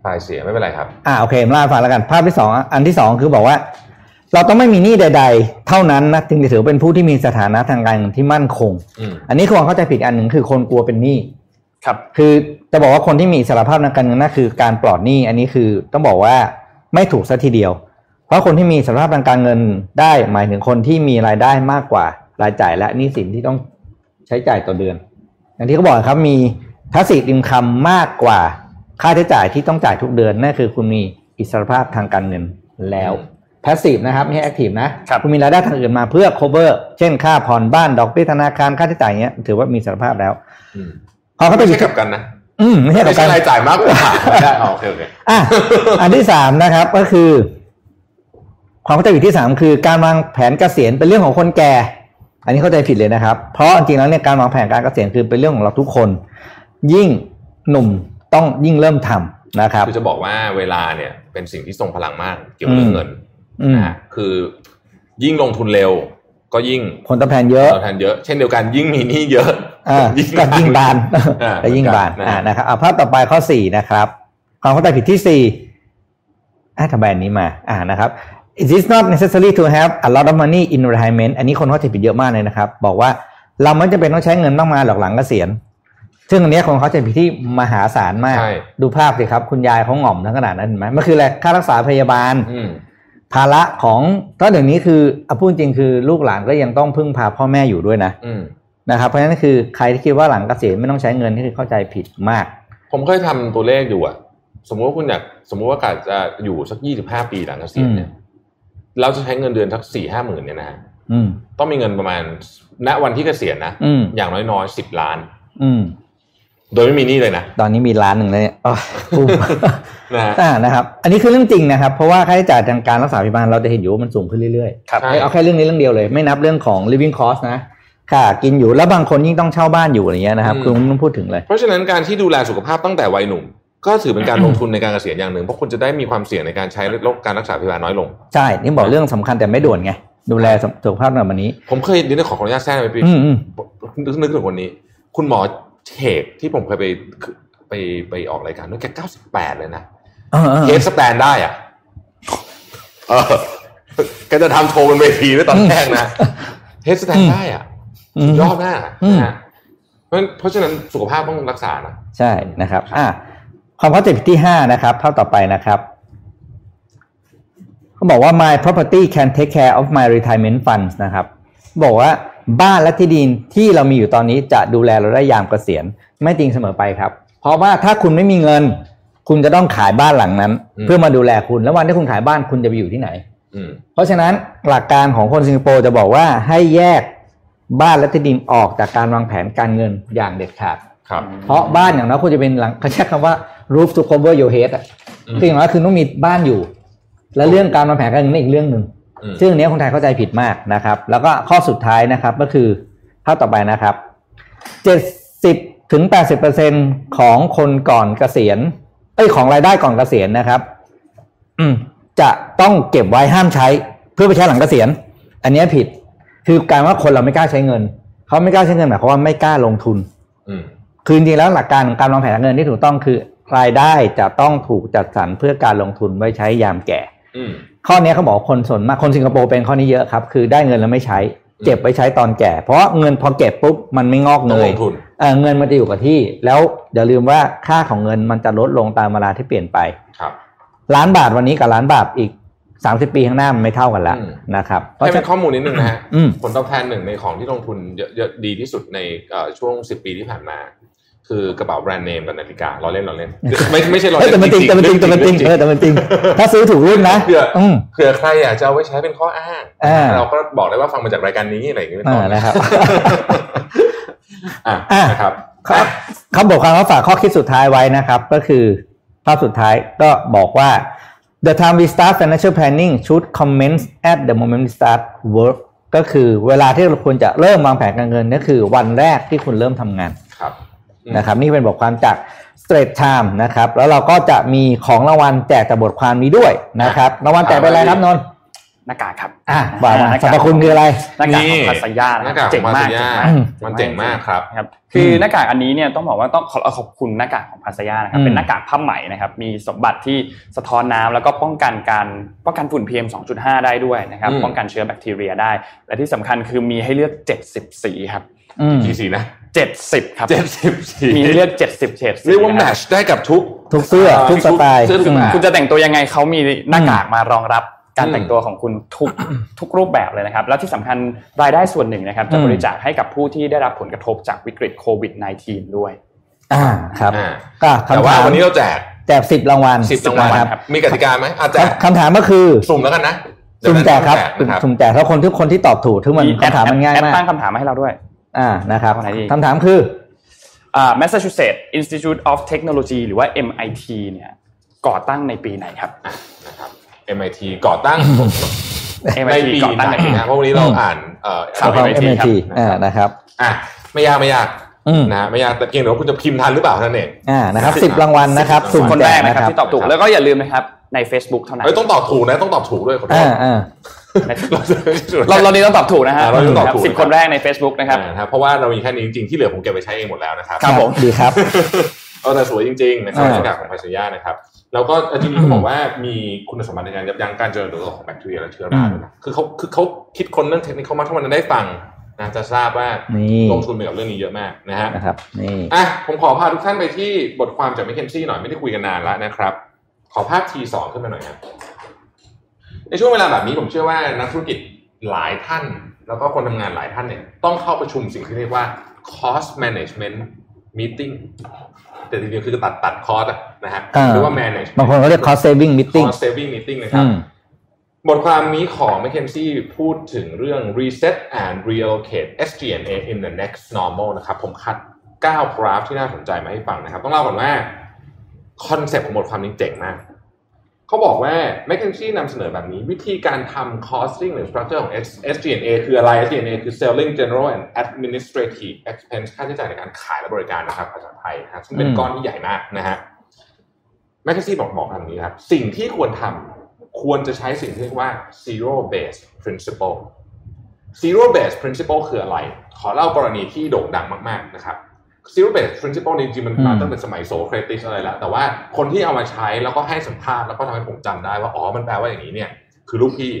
ไฟล์เสียไม่เป็นไรครับ อ่าโอเคมาเล่าให้ฟังแล้วกัน ภาพที่สองอันที่สองคือบอกว่า เราต้องไม่มีหนี้ใด ๆ เท่านั้นนะจึงจะถือเป็นผู้ที่มีสถานะทางการเงินที่มั่นคงอืมอันนี้คือความเข้าใจผิดอันหนึ่งคือคนกลัวเป็นหนี้ครับ คือจะบอกว่าคนที่มีอิสารภาพทางการเงินนั่นคือการปลอดหนี้ อันนี้คือต้องบอกว่าไม่ถูกซะทีเดียว เพราะคนที่มีอิสารภาพทางการเงินได้หมายถึงคนที่มีรายได้มากกว่ารายจ่ายและหนี้สินที่ต้องใช้จ่ายต่อเดือน อย่างที่เขาบอกครับมี passive income มากกว่าค่าใช้จ่ายที่ต้องจ่ายทุกเดือนนั่นคือคุณมีอิสรภาพทางการเงินแล้วอืม passive นะครับไม่ใช่ active นะครับคุณมีรายได้ทางอื่นมาเพื่อ cover เช่นค่าผ่อนบ้านดอกเบี้ยธนาคารค่าใช้จ่ายเงี้ยถือว่ามีอิสรภาพแล้วอืมพอเขาไปไม่ผิใช่ดกลับกันนะ อืมไม่ใช่ไม่กับใช่การรายจ่ายมากกว่าไม่ได้อ๋อโอเคโอเคอะอันที่สามนะครับก็คือ ความเข้าใจผิดที่สามคือการวางแผนเกษียณเป็นเรื่องของคนแก่ อันนี้เข้าใจผิดเลยนะครับ เพราะจริงๆแล้วเนี่ยการวางแผนการเกษียณคือเป็นเรื่องของเราทุกคน ยิ่งหนุ่มต้องยิ่งเริ่มทำนะครับคือจะบอกว่าเวลาเนี่ยเป็นสิ่งที่ทรงพลังมากเกี่ยวกับเรื่องเงินอืมนะฮะคือ ยิ่งลงทุนเร็ว ก็ยิ่งผลตอบแทนเยอะตอบแทนเยอะ เช่นเดียวกันยิ่งมีหนี้เยอะอ่าก็ยิ่งบานอ่าก็ยิ่งบานเหมือนกันอ่านะครับเอาภาพต่อไปข้อสี่นะครับ ความเข้าใจผิดที่สี่อะทำไมอันนี้มา อ่านะครับ it is not necessary to have a lot of money in retirement อันนี้คนเข้าใจผิดเยอะมากเลยนะครับ บอกว่าเราไม่จำเป็นต้องใช้เงินมากมายหรอกหลังเกษียณ ซึ่งอันเนี้ยคนเข้าใจผิดที่มหาศาลมากใช่ดูภาพสิครับ คุณยายเขาหง่อมทั้งขนาดนั้นเห็นไหมมันคืออะไรค่ารักษาพยาบาลอืมภาระของถ้าเดี๋ยวนี้คือเอาพูดจริงคือลูกหลานก็ยังต้องพึ่งพาพ่อแม่อยู่ด้วยนะอืมนะครับ เพราะฉะนั้นคือใครที่คิดว่าหลังเกษียณไม่ต้องใช้เงินนี่คือเข้าใจผิดมาก ผมเคยทำตัวเลขอยู่อะสมมติว่าคุณอยากสมมติว่ากะจะอยู่สักยี่สิบห้าปีหลังเกษียณเนี่ย เราจะใช้เงินเดือนสักสี่ห้าหมื่นเนี่ยนะฮะอืมต้องมีเงินประมาณ ณวันที่เกษียณนะอืมอย่างน้อยๆสิบล้าน อืมโดยไม่มีหนี้เลยนะ ตอนนี้มีล้านหนึ่งแล้วเนี่ยอ้าวปุ้มนะฮะอ่านะครับ อันนี้คือเรื่องจริงนะครับ เพราะว่าค่าใช้จ่ายทางการรักษาพยาบาลเราจะเห็นอยู่ว่ามันสูงขึ้นเรื่อยครับใช่ๆเอาแค่เรื่องนี้เรื่องเดียวเลย ไม่นับเรื่องของ living cost นะค่ากินอยู่แล้วบางคนยิ่งต้องเช่าบ้านอยู่อะไรเงี้ยนะครับ คือไม่ต้องพูดถึงเลย เพราะฉะนั้นการที่ดูแลสุขภาพตั้งแต่วัยหนุ่ม ก็ถือเป็นการลงทุนในการเกษียณอย่างหนึ่งเพราะคุณจะได้มีความเสี่ยงในการใช้โรคการรักษาพยาบาลน้อยลง ใช่ นี่บอกเรื่องสำคัญแต่ไม่ด่วนไง ดูแลสุขภาพในวันนี้ ผมเคยเดี๋ยวขอขออนุญาตแทรกไปพี่อืมอืมนึกนึกถึงคนนี้ คุณหมอเทกที่ผมเคยไปไปไปออกรายการด้วยแกเก้าสิบแปดเลยนะเออเออเฮดสแตนได้อะเออแกจะทำโชว์บนเวทีด้วยตอนแรกนะเฮดสแตนได้อะอืมสุดยอดมากอะอืมนะฮะเพราะฉะนั้นเพราะฉะนั้นสุขภาพต้องรักษานะ ใช่นะครับ อ่า ความเข้าใจผิดที่ห้านะครับเท่าต่อไปนะครับเขาบอกว่า my property can take care of my retirement funds นะครับ บอกว่าบ้านและที่ดินที่เรามีอยู่ตอนนี้จะดูแลเราได้ยามเกษียณไม่จริงเสมอไปครับ เพราะว่าถ้าคุณไม่มีเงิน คุณจะต้องขายบ้านหลังนั้น เพื่อมาดูแลคุณแล้ววันที่คุณขายบ้านคุณจะไปอยู่ที่ไหนอืมเพราะฉะนั้นหลักการของคนสิงคโปร์จะบอกว่าให้แยกบ้านและที่ดินออกจากการวางแผนการเงินอย่างเด็ดขาดครับเพราะบ้านอย่างน้อยควรจะเป็นหลังเขาใช้คำว่า roof to cover your head อะอืมคืออย่างน้อยคือต้องมีบ้านอยู่ แล้วเรื่องการวางแผนการเงินนี่อีกเรื่องหนึ่งอืมซึ่งอันเนี้ยคนไทยเข้าใจผิดมากนะครับ แล้วก็ข้อสุดท้ายนะครับก็คือข้อต่อไปนะครับเจ็ดสิบถึงแปดสิบเปอร์เซ็นของคนก่อนเกษียณเอ้ยของรายได้ก่อนเกษียณนะครับ อืม จะต้องเก็บไว้ห้ามใช้ เพื่อไปใช้หลังเกษียณ อันเนี้ยผิดคือการว่าคนเราไม่กล้าใช้เงินเขาไม่กล้าใช้เงินหมายความว่าไม่กล้าลงทุน อืมคือจริงๆแล้วหลักการของการวางแผนการเงินที่ถูกต้องคือ รายได้จะต้องถูกจัดสรรเพื่อการลงทุนไว้ใช้ยามแก่อืมข้อนี้เขาบอกว่าคนส่วนมากคนสิงคโปร์เป็นข้อนี้เยอะครับ คือได้เงินแล้วไม่ใช้ เก็บไว้ใช้ตอนแก่ เพราะเงินพอเก็บปุ๊บมันไม่งอกต้เงองลยงทุนเออเงินมันจะอยู่กับที่ แล้วอย่าลืมว่าค่าของเงินมันจะลดลงตามเวลาที่เปลี่ยนไปครับล้านบาทวันนี้กับล้านบาทอีกสามสิบปีข้างหน้ามันไม่เท่ากันแล้วอืมนะครับเพให้ราะเป็ฉะนข้อมูลนิดนึงนะฮะอืมผลตอบแทนหนึ่งในของที่ลงทุนเยอะเยอะดีที่สุดในเอ่อช่วงสิบปีที่ผ่านมา คือกระเป๋าแบรนด์เนมกับนาฬิกาเราเล่นเราเล่นไม่ไม่ใช่เราเฮ้ยเล่นแต่มันจริงแต่มันจริงแต่มันจริงเออแต่มันจริง ถ้าซื้อถูกรุ่นนะเผื่ออืมเผื่อใครอยากจะเอาไว้ใช้เป็นข้ออ้างอ่าเราก็บอกได้ว่าฟังมาจากรายการนี้อะไรอย่างเงี้ยเป็นต้อ่านนะครับอะอะนะครับครับเขาบอกความว่าฝากข้อคิดสุดท้ายไว้นะครับ ก็คือภาพสุดท้ายก็บอกว่า the time we start financial planning should commence at the moment we start work ก็คือเวลาที่เราควรจะเริ่มวางแผนการเงินก็คือวันแรกที่คุณเริ่มทำงานครับอืม นะครับนี่เป็นบทความจาก Straight Time นะครับแล้วเราก็จะมีของรางวัลแจกจากบทความนี้ด้วยนะครับรางวัลแจกไปอะไรครับนนท์หน้ากากครับ อะว่ามาหน้ากากสรรพคุณคืออะไรหน้ากากของพัสยาหนะน้าคการักบเจ๋งมากของเจ๋ง Masaya มากมันเจ๋งมากครับครับ คือหน้ากากอันนี้เนี่ยต้องบอกว่าต้องขอขอบคุณหน้ากากของพัสยานะครับอืมเป็นหน้ากากผ้าไหมนะครับมีสมบัติที่สะท้อนน้ำแล้วก็ป้องกันการป้องกันฝุ่น PM 2.5 ได้ด้วยนะครับอืมป้องกันเชื้อแบคทีเรียได้ และที่สำคัญคือมีให้เลือก 70 สีครับอืมกี่สีนะ 70 ครับเจ็ดสิบสีมีให้เลือก 70 เฉดสีเรียกว่านะแมครับชได้กับทุกทุกเสื้อทุกสไตล์เสื้อทุกแบบคุณจะแต่งตัวยังไงเขามีหน้ากากมารองรับการแต่งตัวของคุณทุกทุกรูปแบบเลยนะครับ แล้วที่สำคัญรายได้ส่วนหนึ่งนะครับ จะอืมบริจาคให้กับผู้ที่ได้รับผลกระทบจากวิกฤตโควิด -19 ด้วย อ่าครับอ่าก็แต่คำว่าถามวันนี้เราแจกแจกสิบรางวัลสิบรางวัลนะครับมีกติกาไหมอาแจกคำถามก็คือสุ่มแล้วกันนะสุ่มแจกครับเดี๋ยวนั้นสุ่มแจกแล้วคนทุกคนที่ตอบถูกทุกมันมีแอดคำถามมันง่ายแอดมากตั้งคำถามมาให้เราด้วย อ่านะครับเอาไหนดีคำถามคืออ่า Massachusetts Institute of Technology หรือว่า MIT เนี่ยก่อตั้งในปีไหนครับนะครับ MIT ก่อตั้งใน MIT ปีก่อไหตั้งนในปีไหนนะเพราะวันนี้เราอ่านเอ่อข่าวของ MIT MIT ครับอ่านะครับอะไม่ยากไม่ยากอืมนะฮะไม่ยากแต่เพียงแต่ว่าคุณจะพิมพ์ทันหรือเปล่าเท่านั้นเองอ่านะครับสิบรางวัลนะครับสิบสุ่มคนแจแรกกนะนะคครัรับบที่ตอบถูกแล้วก็อย่าลืมนะครับใน Facebook เท่านั้นเอ้ยต้องตอบถูกนะต้องตอบถูกด้วยขอโทษอ่าอ่า เราเรานี้ต้องตอบถูกนะฮะอ่าเราต้องตอบถูกสิบคนแรกใน Facebook นะครับอ่านะครับเพราะว่าเรามีแค่นี้จริงๆที่เหลือผมเก็บไปใช้เองหมดแล้วนะครับครับผมดีครับเออแต่สวยจริงๆนะครับอ่าหน้ากากของไพซยานะครับแล้วก็จริงๆเขาบอกว่ามีคุณสมบัติในการยับยั้งการเจริญเติบโตของแบคทีเรียและเชื้อราด้วยนะคือเขาคือเขาคิดคนเรื่องเทคนิคเขามาถ้ามันได้ฟังนะจะทราบว่านี่ลงทุนไปกับเรื่องนี้เยอะมากนะฮะนะครับนี่อะผมขอพาทุกท่านไปที่บทความจาก m c k เคนซี่หน่อยไม่ได้คุยกันนานแล้วนะครับ ขอภาพ T สองขึ้นมาหน่อยครับ ในช่วงเวลาแบบนี้ผมเชื่อว่านักธุรกิจหลายท่าน แล้วก็คนทำงานหลายท่านเนี่ยต้องเข้าประชุมสิ่งที่เรียกว่า cost management meeting แต่จริงๆคือตัดตัดคอสนะฮะอ่าเรียกว่า manage บางคนเขาเรียก cost saving meeting cost saving meeting นะครับอืมบทความนี้ของ McKinsey พูดถึงเรื่อง reset and reallocate SG&A in the next normal นะครับ ผมคัด 9 กราฟที่น่าสนใจมาให้ฟังนะครับ ต้องเล่าก่อนว่าconcept ของบทความนี้เจ๋งมาก เขาบอกว่า McKinsey นำเสนอแบบนี้ วิธีการทำ costing หรือ structure ของ SG&A คืออะไร SG&A คือ selling general and administrative expense ค่าใช้จ่ายในการขายและบริการนะครับภาษาไทยนะครับซึ่งเป็นก้อนที่ใหญ่มากนะฮะ McKinsey บอกบอกทางนี้ครับ สิ่งที่ควรทำควรจะใช้สิ่งที่เรียกว่า zero based principle zero based principle คืออะไร ขอเล่ากรณีที่โด่งดังมาก ๆ นะครับ zero based principle จริงๆมันมาอืมตั้งแต่สมัยโซเครติสอะไรแล้ว แต่ว่าคนที่เอามาใช้แล้วก็ให้สัมภาษณ์แล้วก็ทำให้ผมจำได้ว่า อ๋อ มันแปลว่าอย่างนี้เนี่ย คือลูกพี่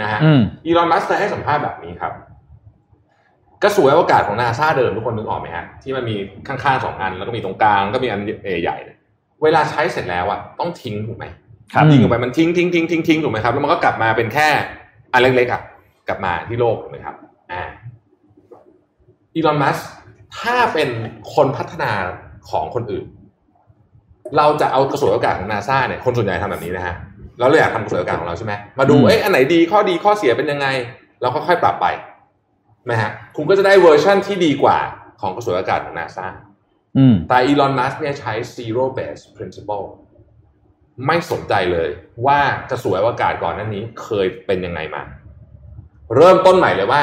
นะฮะอืมอีลอนมัสก์เคยให้สัมภาษณ์แบบนี้ครับกระสวยอวกาศของนาซาเดิมทุกคนนึกออกไหมฮะ ที่มันมีข้างๆสองอัน แล้วก็มีตรงกลางก็มีอันใหญ่ๆเนี่ยเวลาใช้เสร็จแล้วอะต้องทิ้งถูกไหมครับยิงออกไปมันทิ้งทิ้งทิ้งทิ้งทิ้งถูกไหมครับแล้วมันก็กลับมาเป็นแค่อันเล็กๆอะกลับมาที่โลกถูกไหมครับอ่าอีลอนมัสก์ ถ้าเป็นคนพัฒนาของคนอื่น เราจะเอากระสวยอวกาศของนาซาเนี่ยคนส่วนใหญ่ทำแบบนี้นะฮะเราเลยอยากทำกระสวยอวกาศของเราใช่ไหมมาดูอืมเอ้ยอันไหนดีข้อดีข้อเสียเป็นยังไงแล้วค่อยๆปรับไปนะฮะคุณก็จะได้เวอร์ชั่นที่ดีกว่าของกระสวยอวกาศของนาซาอืมแต่อีลอน มัสก์เนี่ยใช้ zero based principle ไม่สนใจเลยว่าจะสวยอวกาศก่อนหน้านี้เคยเป็นยังไงมา เริ่มต้นใหม่เลยว่า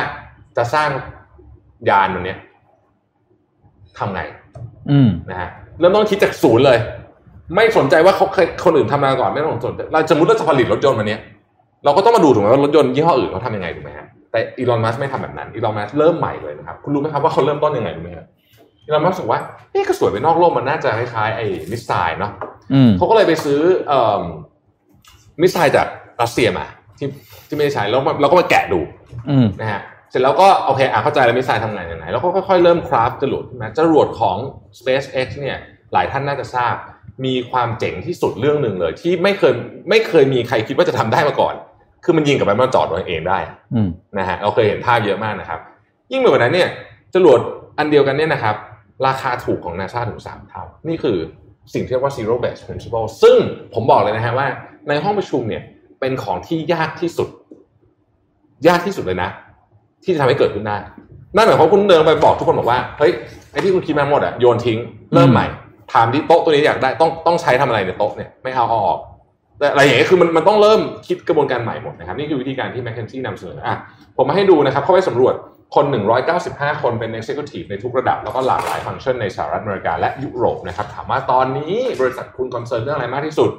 จะสร้างยานมันเนี้ย ทำไง อืมนะฮะเริ่มต้นคิดจากศูนย์เลย ไม่สนใจว่าเขาเคยคนอื่นทำมาก่อนไม่ต้องสนใจเราสมมติเราจะผลิตรถยนต์วันเนี้ยเราก็ต้องมาดูถูกไหมว่ารถยนต์ยี่ห้ออื่นเขาทำยังไงถูกไหมฮะแต่อีลอนมัสไม่ทำแบบนั้นอีลอนมัสเริ่มใหม่เลยนะครับคุณรู้ไหมครับว่าเขาเริ่มต้นยังไงรู้ไหมครับอีลอนมัสรู้สึกว่าเอ๊ะก็สวยไปนอกโลกมันน่าจะคล้ายๆไอ้missile เนาะอืมเขาก็เลยไปซื้อเอ่อ missile จากรัสเซียมาที่ที่ไม่ได้ใช้แล้วมาเราก็มาแกะดูอืมนะฮะ เสร็จแล้วก็โอเคอะเข้าใจแล้ว missile ทำงานยังไงแล้วก็ค่อยๆเริ่ม craft จรวดนะจรวดของ SpaceX เนี่ยหลายท่านน่าจะทราบ มีความเจ๋งที่สุดเรื่องหนึ่งเลย ที่ไม่เคยไม่เคยมีใครคิดว่าจะทำได้มาก่อน คือมันยิงกลับไปมันจอดตัวเองได้อืมนะฮะเราเคยเห็นภาพเยอะมากนะครับ ยิ่งไปกว่านั้นเนี่ยจรวดอันเดียวกันเนี่ยนะครับ ราคาถูกของนาซาถึงสามเท่านี่คือสิ่งที่เรียกว่า zero based principle ซึ่งผมบอกเลยนะฮะว่าในห้องประชุมเนี่ยเป็นของที่ยากที่สุด ยากที่สุดเลยนะ ที่จะทำให้เกิดขึ้นได้ นั่นหมายความว่าคุณเดินไปบอกทุกคนบอกว่า เฮ้ย ไอ้ที่คุณคิดมาหมดอะโยนทิ้ง เริ่มใหม่ ถามที่โต๊ะตัวนี้อยากได้ ต้องต้องใช้ทำอะไรในโต๊ะเนี่ย ไม่เอาเอาออกแต่อะไรอย่างเงี้ยคือมันมันต้องเริ่มคิดกระบวนการใหม่หมดนะครับ นี่คือวิธีการที่ m c k เคนซี่นำเสนออะผมมาให้ดูนะครับเข้าไปสำรวจคน 195 คนเป็น Executive ในทุกระดับ แล้วก็หลากหลายฟังก์ชันในสหรัฐอเมริกาและยุโรปนะครับ ถามว่าตอนนี้บริษัทคุณ concern เรื่องอะไรมากที่สุด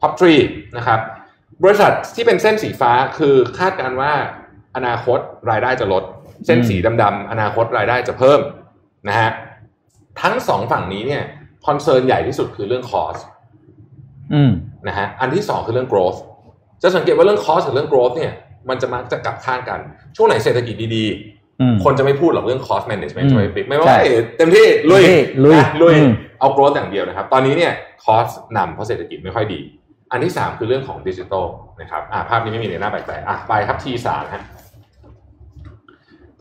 top three นะครับ บริษัทที่เป็นเส้นสีฟ้าคือคาดการณ์ว่า อนาคตรายได้จะลด เส้นสีดำๆอนาคตรายได้จะเพิ่มนะฮะทั้งสองฝั่งนี้เนี่ย concern ใหญ่ที่สุดคือเรื่อง cost อืมนะฮะอันที่สองคือเรื่อง growth จะสังเกตว่าเรื่อง cost กับเรื่อง growth เนี่ยมันจะมักจะกลับข้างกัน ช่วงไหนเศรษฐกิจดีอืมๆคนจะไม่พูดหรอกเรื่อง cost management อืมจะไม่ปิดไม่ว่าใช่เอ้ยเต็มที่ลุยเต็มที่ลุยนะลุยอืมเอา growth อย่างเดียวนะครับ ตอนนี้เนี่ย cost นำเพราะเศรษฐกิจไม่ค่อยดี อันที่สามคือเรื่องของดิจิทัลนะครับอ่าภาพนี้ไม่มีในหน้าแปลกๆอะไปครับ T สามฮะ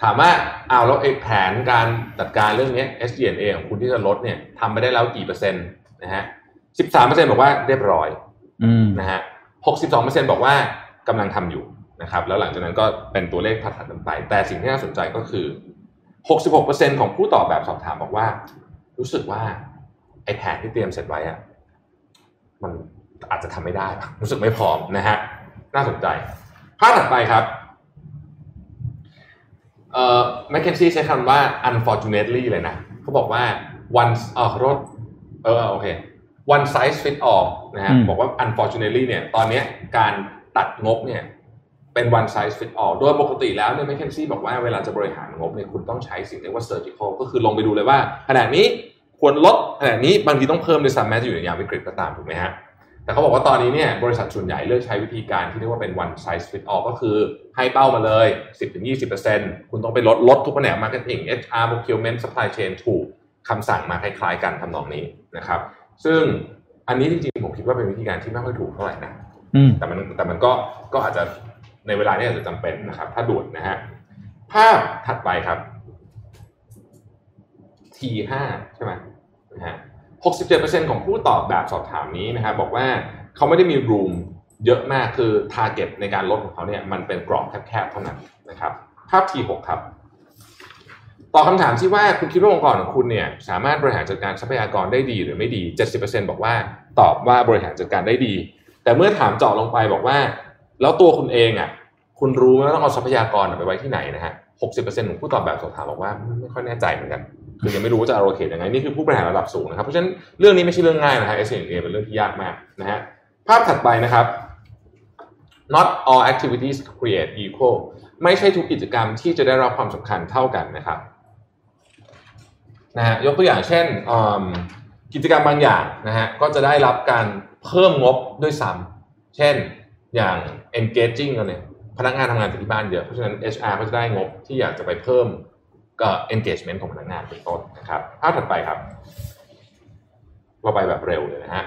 ถามว่าเอาวแล้วไอ้แผนการจัดการเรื่องเนี้ย SG&A ของคุณที่จะลดเนี่ยทำไปได้แล้วกี่เปอร์เซ็นต์นะฮะสิบสามเปอร์เซ็นต์บอกว่าเรียบร้อยอืมนะฮะ62%บอกว่ากำลังทำอยู่นะครับ แล้วหลังจากนั้นก็เป็นตัวเลขถัดๆกันไป แต่สิ่งที่น่าสนใจก็คือ66%ของผู้ตอบแบบสอบถามบอกว่า รู้สึกว่าไอ้แผนที่เตรียมเสร็จไว้อะมันอาจจะทำไม่ได้ปะรู้สึกไม่พร้อมนะฮะน่าสนใจภาพถัดไปครับ เอ่อแมคเคนซี่ใช้คำว่า unfortunately เลยนะเขาบอกว่า one เออขอโทษเออโอเค one size fit all นะฮะอืมบอกว่า unfortunately เนี่ยตอนเนี้ยการตัดงบเนี่ยเป็น one size fit all โดยปกติแล้วเนี่ยแมคเคนซี่บอกว่าเวลาจะบริหารงบเนี่ยคุณต้องใช้สิ่งเรียกว่า surgical ก็คือลงไปดูเลยว่าขนาดนี้ควรลดขนาดนี้บางทีต้องเพิ่มด้วยซ้ำแม้จะอยู่ในยามวิกฤตก็ตามถูกไหมฮะ แต่เขาบอกว่าตอนนี้เนี่ยบริษัทส่วนใหญ่เลือกใช้วิธีการที่เรียกว่าเป็น one size fit all ก็คือให้เป้ามาเลย 10-20%คุณต้องไปลดลดทุกแผนก marketing HR procurement supply chain ถูกคำสั่งมาคล้ายๆกันทำนองนี้นะครับ ซึ่งอันนี้จริงๆผมคิดว่าเป็นวิธีการที่ไม่ค่อยถูกเท่าไหร่นะอืมแต่มันแต่มันก็ก็อาจจะในเวลานี้อาจจะจำเป็นนะครับ ถ้าด่วนนะฮะภาพถัดไปครับ T5 ใช่ไหมนะฮะ 67%ของผู้ตอบแบบสอบถามนี้นะครับบอกว่าเขาไม่ได้มีรูมเยอะมากคือ t a r g e t ในการลดของเขาเนี่ยมันเป็นกรอบแคบๆเท่านั้นนะครับภาพ T6 ครับตอบคำถามที่ว่าคุณคิดว่าองค์กรของคุณเนี่ยสามารถบริหารจัดการทรัพยากรได้ดีหรือไม่ดี 70%บอกว่าตอบว่าบริหารจัดการได้ดี แต่เมื่อถามเจาะลงไปบอกว่า แล้วตัวคุณเองอะคุณรู้ไหมว่าต้องเอาทรัพยากรไปไว้ที่ไหนนะฮะ 60%ของผู้ตอบแบบสอบถามบอกว่าไม่ค่อยแน่ใจเหมือนกัน คือยังไม่รู้ว่าจะ allocate ยังไงนี่คือผู้บริหารระดับสูงนะครับเพราะฉะนั้นเรื่องนี้ไม่ใช่เรื่องง่ายนะฮะ S A เป็นเรื่องที่ยากมากนะฮะภาพถัดไปนะครับ not all activities create equal ไม่ใช่ทุกกิจกรรมที่จะได้รับความสำคัญเท่ากันนะครับนะฮะยกตัวอย่างเช่นอืมกิจกรรมบางอย่างนะฮะก็จะได้รับการเพิ่มงบด้วยซ้ำเช่นอย่าง engaging เนี่ยพนักงานทำงานจากที่บ้านเยอะเพราะฉะนั้น HR ก็จะได้งบที่อยากจะไปเพิ่ม ก็ engagement ของพนักงานเป็นต้นนะครับภาพถัดไปครับ เราไปแบบเร็วเลยนะฮะ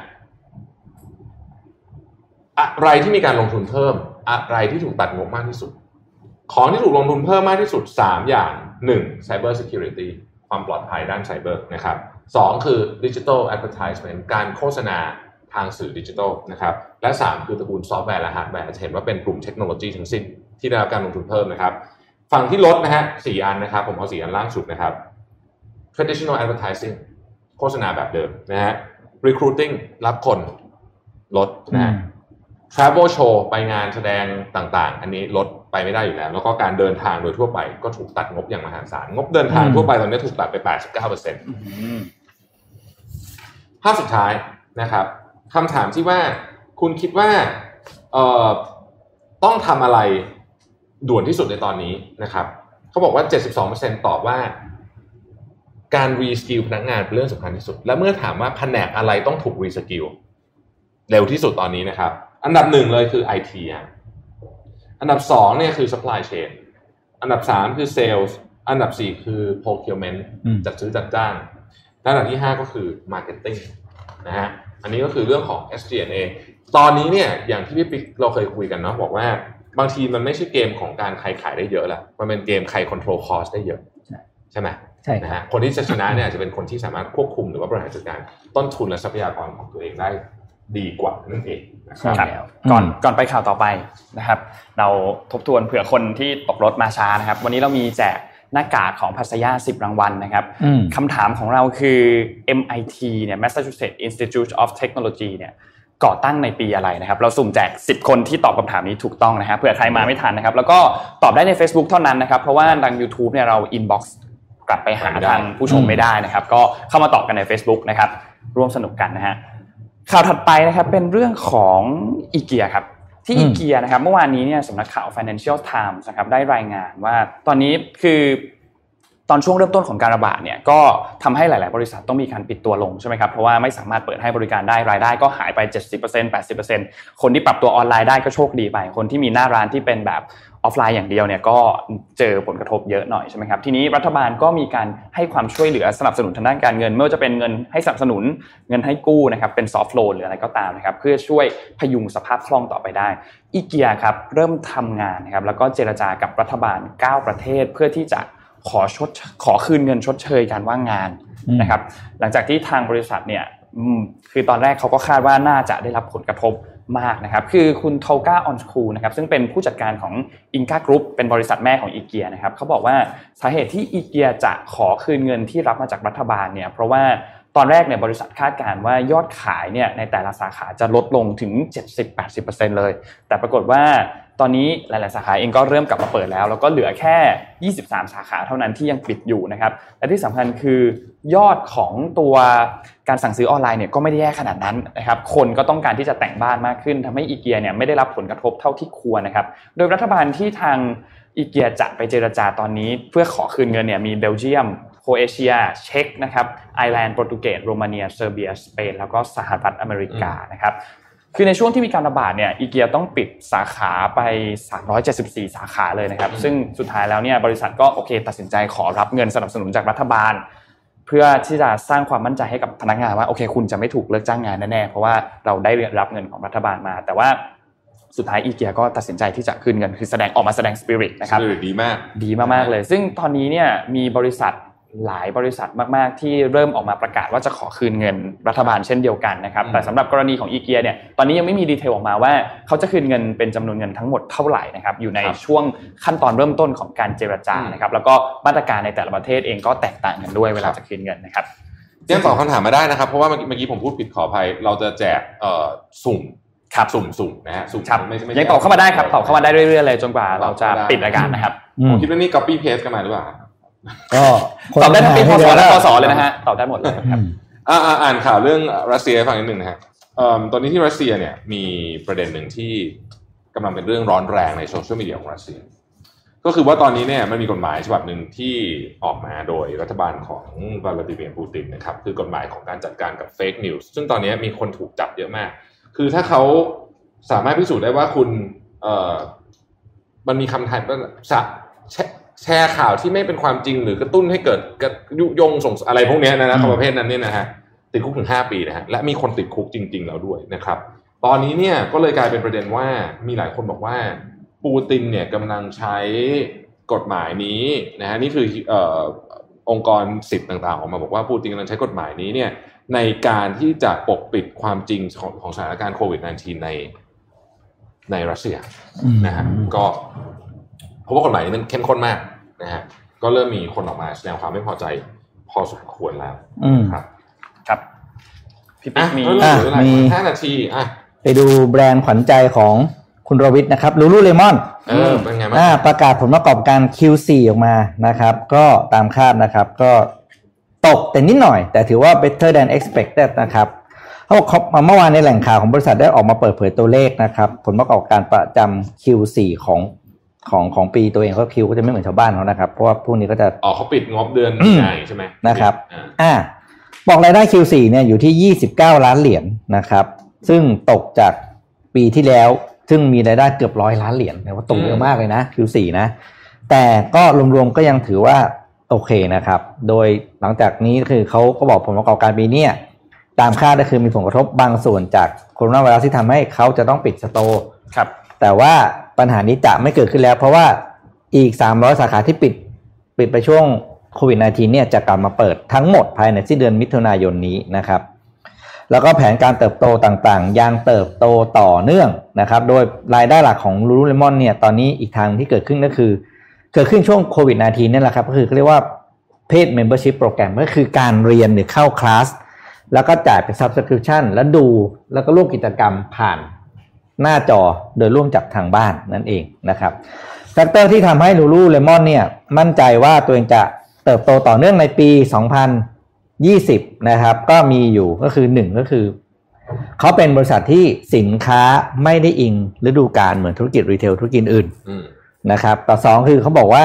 อะไรที่มีการลงทุนเพิ่ม อะไรที่ถูกตัดงบมากที่สุด ของที่ถูกลงทุนเพิ่มมากที่สุด 3 อย่าง 1. Cyber Security ความปลอดภัยด้านไซเบอร์นะครับสองคือ Digital Advertisement การโฆษณาทางสื่อดิจิทัลนะครับ และ 3 คือตระกูลซอฟต์แวร์และฮาร์ดแวร์จะเห็นว่าเป็นกลุ่มเทคโนโลยีทั้งสิ้นที่ได้รับการลงทุนเพิ่มนะครับ ฝั่งที่ลดนะฮะสี่อันนะครับ ผมเอาสี่อันล่างสุดนะครับ traditional advertising โฆษณาแบบเดิมนะฮะ recruiting รับคนลดนะฮะ Travel Show ไปงานแสดงต่างๆ อันนี้ลดไปไม่ได้อยู่แล้ว แล้วก็การเดินทางโดยทั่วไปก็ถูกตัดงบอย่างมหาศาล งบเดินทางอืมทั่วไปตอนนี้ถูกตัดไป 89%ภาพสุดท้ายนะครับคำถามที่ว่าคุณคิดว่าเอ่อต้องทำอะไร ด่วนที่สุดในตอนนี้นะครับเขาบอกว่า 72%ตอบว่าการ reskill พนักงานเป็นเรื่องสำคัญที่สุด และเมื่อถามว่าแผนกอะไรต้องถูก reskill เร็วที่สุดตอนนี้นะครับ อันดับหนึ่งเลยคือ IT อะอันดับสองเนี่ยคือ supply chain อันดับสามคือ sales อันดับสี่คือ procurement อืมจัดซื้อจัดจ้างและอันดับที่ห้าก็คือ marketing นะฮะ อันนี้ก็คือเรื่องของ SG&A ตอนนี้เนี่ยอย่างที่พี่ปิ๊กเราเคยคุยกันเนาะบอกว่า บางทีมันไม่ใช่เกมของการใครขายได้เยอะละมันเป็นเกมใคร control cost ได้เยอะ ใช่ใช่ไหมใช่คนะรับฮะคนที่จะชนะเนี่ยอาจจะเป็นคนที่สามารถควบคุมหรือว่าบริหารจัดการต้นทุนและทรัพยากรของตัวเองได้ดีกว่านั่นเองนะคใช่รับครับแล้วก่อนอืมก่อนไปข่าวต่อไปนะครับ เราทบทวนเผื่อคนที่ตกรถมาช้านะครับ วันนี้เรามีแจกหน้ากากของพัสยา10 รางวัลนะครับอืมคำถามของเราคือ MIT เนี่ย Massachusetts Institute of Technology เนี่ย ก่อตั้งในปีอะไรนะครับ เราสุ่มแจก 10 คนที่ตอบคำถามนี้ถูกต้องนะฮะเผื่อใครมาไม่ทันนะครับ แล้วก็ตอบได้ใน Facebook เท่านั้นนะครับ เพราะว่าทาง YouTube เนี่ยเรา inbox กลับไปหาไม่ได้ทางผู้ชมไม่ได้นะครับ ก็เข้ามาตอบกันใน Facebook นะครับ ร่วมสนุกกันนะฮะข่าวถัดไปนะครับเป็นเรื่องของอีเกียครับที่อืมอีเกียนะครับเมื่อวานนี้เนี่ยสำนักข่าว Financial Times นะครับได้รายงานว่าตอนนี้คือ ตอนช่วงเริ่มต้นของการระบาดเนี่ยก็ทำให้หลาย ๆ บริษัทต้องมีการปิดตัวลงใช่ไหมครับเพราะว่าไม่สามารถเปิดให้บริการได้รายได้ก็หายไป 70% 80%คนที่ปรับตัวออนไลน์ได้ก็โชคดีไป คนที่มีหน้าร้านที่เป็นแบบออฟไลน์อย่างเดียวเนี่ยก็เจอผลกระทบเยอะหน่อยใช่ไหมครับทีนี้รัฐบาลก็มีการให้ความช่วยเหลือสนับสนุนทางด้านการเงินไม่ว่าจะเป็นเงินให้สนับสนุนเงินให้กู้นะครับเป็นซอฟท์โลนหรืออะไรก็ตามนะครับเพื่อช่วยพยุงสภาพคล่องต่อไปได้อีเกียครับเริ่มทำงานนะครับแล้วก็เจรจากับรัฐบาล 9 ประเทศเพื่อที่จะ ขอชดขอคืนเงินชดเชยการว่างงานอืมนะครับ หลังจากที่ทางบริษัทเนี่ยอืมคือตอนแรกเขาก็คาดว่าน่าจะได้รับผลกระทบมากนะครับ คือคุณโทกาออนสคูนะครับซึ่งเป็นผู้จัดการของอิงกากรุ๊ปเป็นบริษัทแม่ของอีเกียนะครับเขาบอกว่าสาเหตุที่อีเกียจะขอคืนเงินที่รับมาจากรัฐบาลเนี่ยเพราะว่าตอนแรกเนี่ยบริษัทคาดการณ์ว่ายอดขายเนี่ยในแต่ละสาขาจะลดลงถึง 70-80%เลย แต่ปรากฏว่า ตอนนี้หลาย ๆ สาขาเองก็เริ่มกลับมาเปิดแล้ว แล้วก็เหลือแค่ 23 สาขาเท่านั้นที่ยังปิดอยู่นะครับ และที่สำคัญคือยอดของตัวการสั่งซื้อออนไลน์เนี่ยก็ไม่ได้แย่ขนาดนั้นนะครับ คนก็ต้องการที่จะแต่งบ้านมากขึ้นทำให้อีเกียเนี่ยไม่ได้รับผลกระทบเท่าที่ควรนะครับ โดยรัฐบาลที่ทางอีเกียจะไปเจรจาตอนนี้ เพื่อขอคืนเงินเนี่ยมีเบลเยียมโครเอเชีย เช็กนะครับไอร์แลนด์โปรตุเกสโรมาเนียเซอร์เบียสเปนแล้วก็สหรัฐอเมริกานะครับ คือในช่วงที่มีการระบาดเนี่ยอีเกียต้องปิดสาขาไป 374 สาขาเลยนะครับ ซึ่งสุดท้ายแล้วเนี่ยบริษัทก็โอเค ตัดสินใจขอรับเงินสนับสนุนจากรัฐบาล เพื่อที่จะสร้างความมั่นใจให้กับพนักงานว่าโอเค คุณจะไม่ถูกเลิกจ้างงานแน่ๆเพราะว่าเราได้รับเงินของรัฐบาลมา แต่ว่าสุดท้ายอีเกียก็ตัดสินใจที่จะคืนเงินคือแสดงออกมาแสดงสปิริตนะครับดีมากดีมากๆเลย ซึ่งตอนนี้เนี่ยมีบริษัท หลายบริษัทมากๆ ที่เริ่มออกมาประกาศว่าจะขอคืนเงินรัฐบาลเช่นเดียวกันนะครับอืมแต่สำหรับกรณีของอีเกียเนี่ยตอนนี้ยังไม่มีดีเทลออกมาว่าเขาจะคืนเงินเป็นจำนวนเงินทั้งหมดเท่าไหร่นะครับอยู่ในช่วงขั้นตอนเริ่มต้นของการเจรจานะครับแล้วก็มาตรการในแต่ละประเทศเองก็แตกต่างกันด้วยเวลาจะคืนเงินนะครับยังตอบคำถามมาได้นะครับเพราะว่าเมื่อกี้เมื่อกี้ผมพูดผิดขออภัยเราจะแจกเอ่อสุ่มครับสุ่มสุ่มนะฮะสุ่มครับไม่ไม่ยังตอบเข้ามาได้ครับตอบเข้ามาได้เรื่อยๆเลยจนกว่าเราจะปิดรายการนะครับอืผมมคิดว่านี่ copy paste กันมาหรือเปล่า ก็คนตอบได้ทั้งปีพศและให้พเยศเลยนะฮะตอบได้หมดเลยคอืรับมอ่าอ่าอ่านข่าวเรื่องรัสเซียให้ฟังนิดหนึ่งนะฮะเอ่อตอนนี้ที่รัสเซียเนี่ยมีประเด็นหนึ่งที่กำลังเป็นเรื่องร้อนแรงในโซเชียลมีเดียของรัสเซีย ก็คือว่าตอนนี้เนี่ยมันมีกฎหมายฉบับหนึ่งที่ออกมาโดยรัฐบาลของวลาดิเมียร์ปูตินนะครับคือกฎหมายของการจัดการกับ fake news ซึ่งตอนนี้มีคนถูกจับเยอะมาก คือถ้าเขาสามารถพิสูจน์ได้ว่าคุณเอ่อมันมีคำทันว่าสะ แชแชร์ข่าวที่ไม่เป็นความจริงหรือกระตุ้นให้เกิดกระยุยงส่งอะไรพวกเนี้ยนะนะอืมประเภทนั้นเนี่ยนะฮะติดคุกถึงห้าปีนะฮะและมีคนติดคุกจริง ๆ แล้วด้วยนะครับ ตอนนี้เนี่ยก็เลยกลายเป็นประเด็นว่ามีหลายคนบอกว่าปูตินเนี่ยกำลังใช้กฎหมายนี้นะฮะนี่คือเอ่อองค์กรสิทธิ์ต่างๆ ออกมาบอกว่าปูตินกำลังใช้กฎหมายนี้เนี่ยในการที่จะปกปิดความจริงของของสถานการณ์โควิด -19 ในในรัสเซียอืมนะฮะก็ เพราะว่ากฎหมายนี้มันเข้มข้นมากนะฮะก็เริ่มมีคนออกมาแสดงความไม่พอใจพอสมควรแล้วอืมครับ ครับพี่อะปิ๊กมีแล้วเหลือเวลามีห้านาทีอะไปดูแบรนด์ขวัญใจของคุณรวิทย์นะครับลูลูเลมอนเออเป็นไงบ้างอ่าประกาศผลประกอบการ Q4 ออกมานะครับ ก็ตามคาดนะครับ ก็ตกแต่นิดหน่อย แต่ถือว่า better than expected นะครับเขาบอกเขาเมื่อวานในแหล่งข่าวของบริษัทได้ออกมาเปิดเผยตัวเลขนะครับ ผลประกอบการประจำ Q4 ของ ของของปีตัวเองก็ Q ก็จะไม่เหมือนชาวบ้านเขานะครับ เพราะว่าพวกนี้ก็จะอ๋อเขาปิดงบเดือนอืมใหญ่ใช่ไหมนะครับอ่าอ่าบอกรายได้ Q4 เนี่ยอยู่ที่ 29 ล้านเหรียญนะครับ ซึ่งตกจากปีที่แล้ว ซึ่งมีรายได้เกือบร้อยล้านเหรียญแปลว่าตกเยอะมากเลยนะ Q4 นะ แต่ก็รวมๆก็ยังถือว่าโอเคนะครับ โดยหลังจากนี้คือเขาก็บอกผลประกอบการปีเนี้ยตามคาดก็คือมีผลกระทบ บางส่วนจากโคโรนาไวรัสที่ทำให้เขาจะต้องปิดสโตร์ครับ แต่ว่า ปัญหานี้จะไม่เกิดขึ้นแล้ว เพราะว่าอีก 300 สาขาที่ปิดปิดไปช่วงโควิด -19 เนี่ยจะกลับมาเปิดทั้งหมดภายในสิ้นเดือนมิถุนายนนี้นะครับ แล้วก็แผนการเติบโตต่างๆ ยังเติบโตต่อเนื่องนะครับ โดยรายได้หลักของ Lululemon เนี่ยตอนนี้อีกทางที่เกิดขึ้นก็คือ เกิดขึ้นช่วงโควิด -19 เนี่ยแหละครับ ก็คือเรียกว่า paid membership program ก็คือการเรียนหรือเข้าคลาสแล้วก็จ่ายเป็น subscription แล้วดูแล้วก็ร่วมกิจกรรมผ่าน หน้าจอโดยร่วมจากทางบ้านนั่นเองนะครับ factor ที่ทำให้ Lululemon เนี่ยมั่นใจว่าตัวเองจะเติบโตต่อเนื่องในปี 2020 นะครับ ก็มีอยู่ก็คือหนึ่งก็คือ เขาเป็นบริษัทที่สินค้าไม่ได้อิงฤดูกาลเหมือนธุรกิจรีเทลธุรกิจอื่นนะครับต่อสองคือเขาบอกว่า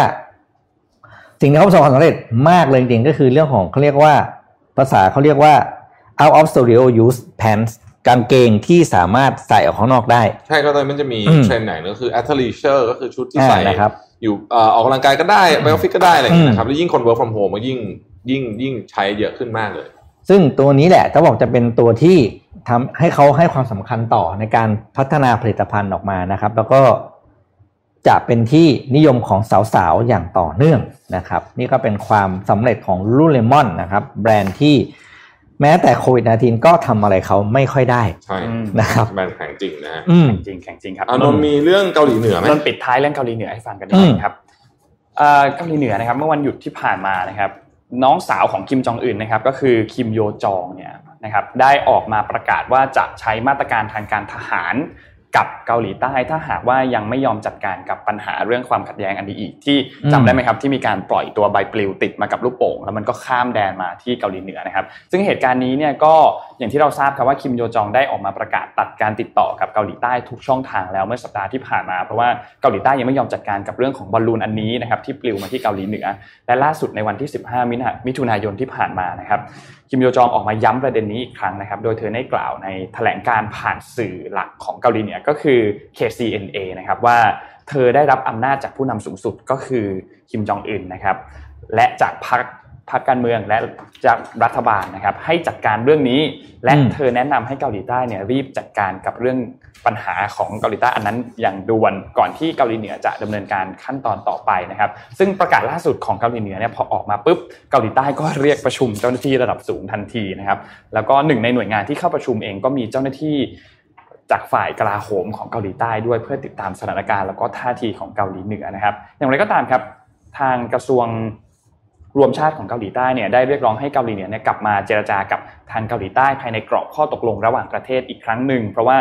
สิ่งที่เขาประสบความสำเร็จมากเลยจริงๆก็คือเรื่องของเขาเรียกว่าภาษาเขาเรียกว่า out of studio use pants กางเกงที่สามารถใส่ออกข้างนอกได้ ใช่ก็ตอนนี้มันจะมีอืมเทรนด์ไหนก็คือ athleisure ก็คือชุดที่อ่าใส่นะครับอยู่เอ่อออกกำลังกายก็ได้ไปออฟฟิศก็ได้อะไรอย่างเงี้ยอืมนะครับแล้วยิ่งคน work from home ก็ยิ่งยิ่งยิ่งใช้เยอะขึ้นมากเลย ซึ่งตัวนี้แหละจะบอกจะเป็นตัวที่ทำให้เขาให้ความสำคัญต่อในการพัฒนาผลิตภัณฑ์ออกมานะครับ แล้วก็จะเป็นที่นิยมของสาวๆ อย่างต่อเนื่องนะครับ นี่ก็เป็นความสำเร็จของ Lululemon นะครับ แบรนด์ที่ แม้แต่โควิด -19 ก็ทำอะไรเขาไม่ค่อยได้ใช่อืมนะครับแบรนด์แข็งจริงนะฮะอืมแข่งจริงแข่งจริงครับอานนท์มีเรื่องเกาหลีเหนือไหมนนท์ปิดท้ายเรื่องเกาหลีเหนือให้ฟังกันดีอืมครับเอ่อเกาหลีเหนือนะครับ เมื่อวันหยุดที่ผ่านมานะครับ น้องสาวของคิมจองอึนนะครับ ก็คือคิมโยจองเนี่ยนะครับได้ออกมาประกาศว่าจะใช้มาตรการทางการทหาร กับเกาหลีใต้ถ้าหากว่ายังไม่ยอมจัดการกับปัญหาเรื่องความขัดแย้งอันนี้อีก ที่อืมจำได้ไหมครับที่มีการปล่อยตัวใบปลิวติดมากับลูกโป่ง แล้วมันก็ข้ามแดนมาที่เกาหลีเหนือนะครับ ซึ่งเหตุการณ์นี้เนี่ยก็อย่างที่เราทราบครับว่าคิมโยจองได้ออกมาประกาศตัดการติดต่อกับเกาหลีใต้ทุกช่องทางแล้วเมื่อสัปดาห์ที่ผ่านมาเพราะว่าเกาหลีใต้ยังไม่ยอมจัดการกับเรื่องของบอลลูนอันนี้นะครับที่ปลิวมาที่เกาหลีเหนือและล่าสุดในวันที่ 15 มิถุนามิถุนายนที่ผ่านมานะครับ คิมโยจองออกมาย้ำประเด็นนี้อีกครั้งนะครับ โดยเธอได้กล่าวในแถลงการผ่านสื่อหลักของเกาหลีเหนือก็คือ KCNA นะครับว่าเธอได้รับอำนาจจากผู้นำสูงสุดก็คือคิมจองอึนนะครับ และจากพรรคพรรคการเมืองและจากรัฐบาลนะครับ ให้จัดการเรื่องนี้ และเธอแนะนำให้เกาหลีใต้เนี่ยรีบจัดการกับเรื่อง ปัญหาของเกาหลีใต้อันนั้นอย่างด่วนก่อนที่เกาหลีเหนือจะดำเนินการขั้นตอนต่อไปนะครับ ซึ่งประกาศล่าสุดของเกาหลีเหนือเนี่ยพอออกมาปุ๊บเกาหลีใต้ก็เรียกประชุมเจ้าหน้าที่ระดับสูงทันทีนะครับ แล้วก็หนึ่งในหน่วยงานที่เข้าประชุมเองก็มีเจ้าหน้าที่จากฝ่ายกลาโหมของเกาหลีใต้ด้วยเพื่อติดตามสถานการณ์แล้วก็ท่าทีของเกาหลีเหนือนะครับ อย่างไรก็ตามครับทางกระทรวงรวมชาติของเกาหลีใต้เนี่ยได้เรียกร้องให้เกาหลีเหนือเนี่ยกลับมาเจรจากับทางเกาหลีใต้ภายในกรอบข้อตกลงระหว่างประเทศอีกครั้งหนึ่งเพราะว่า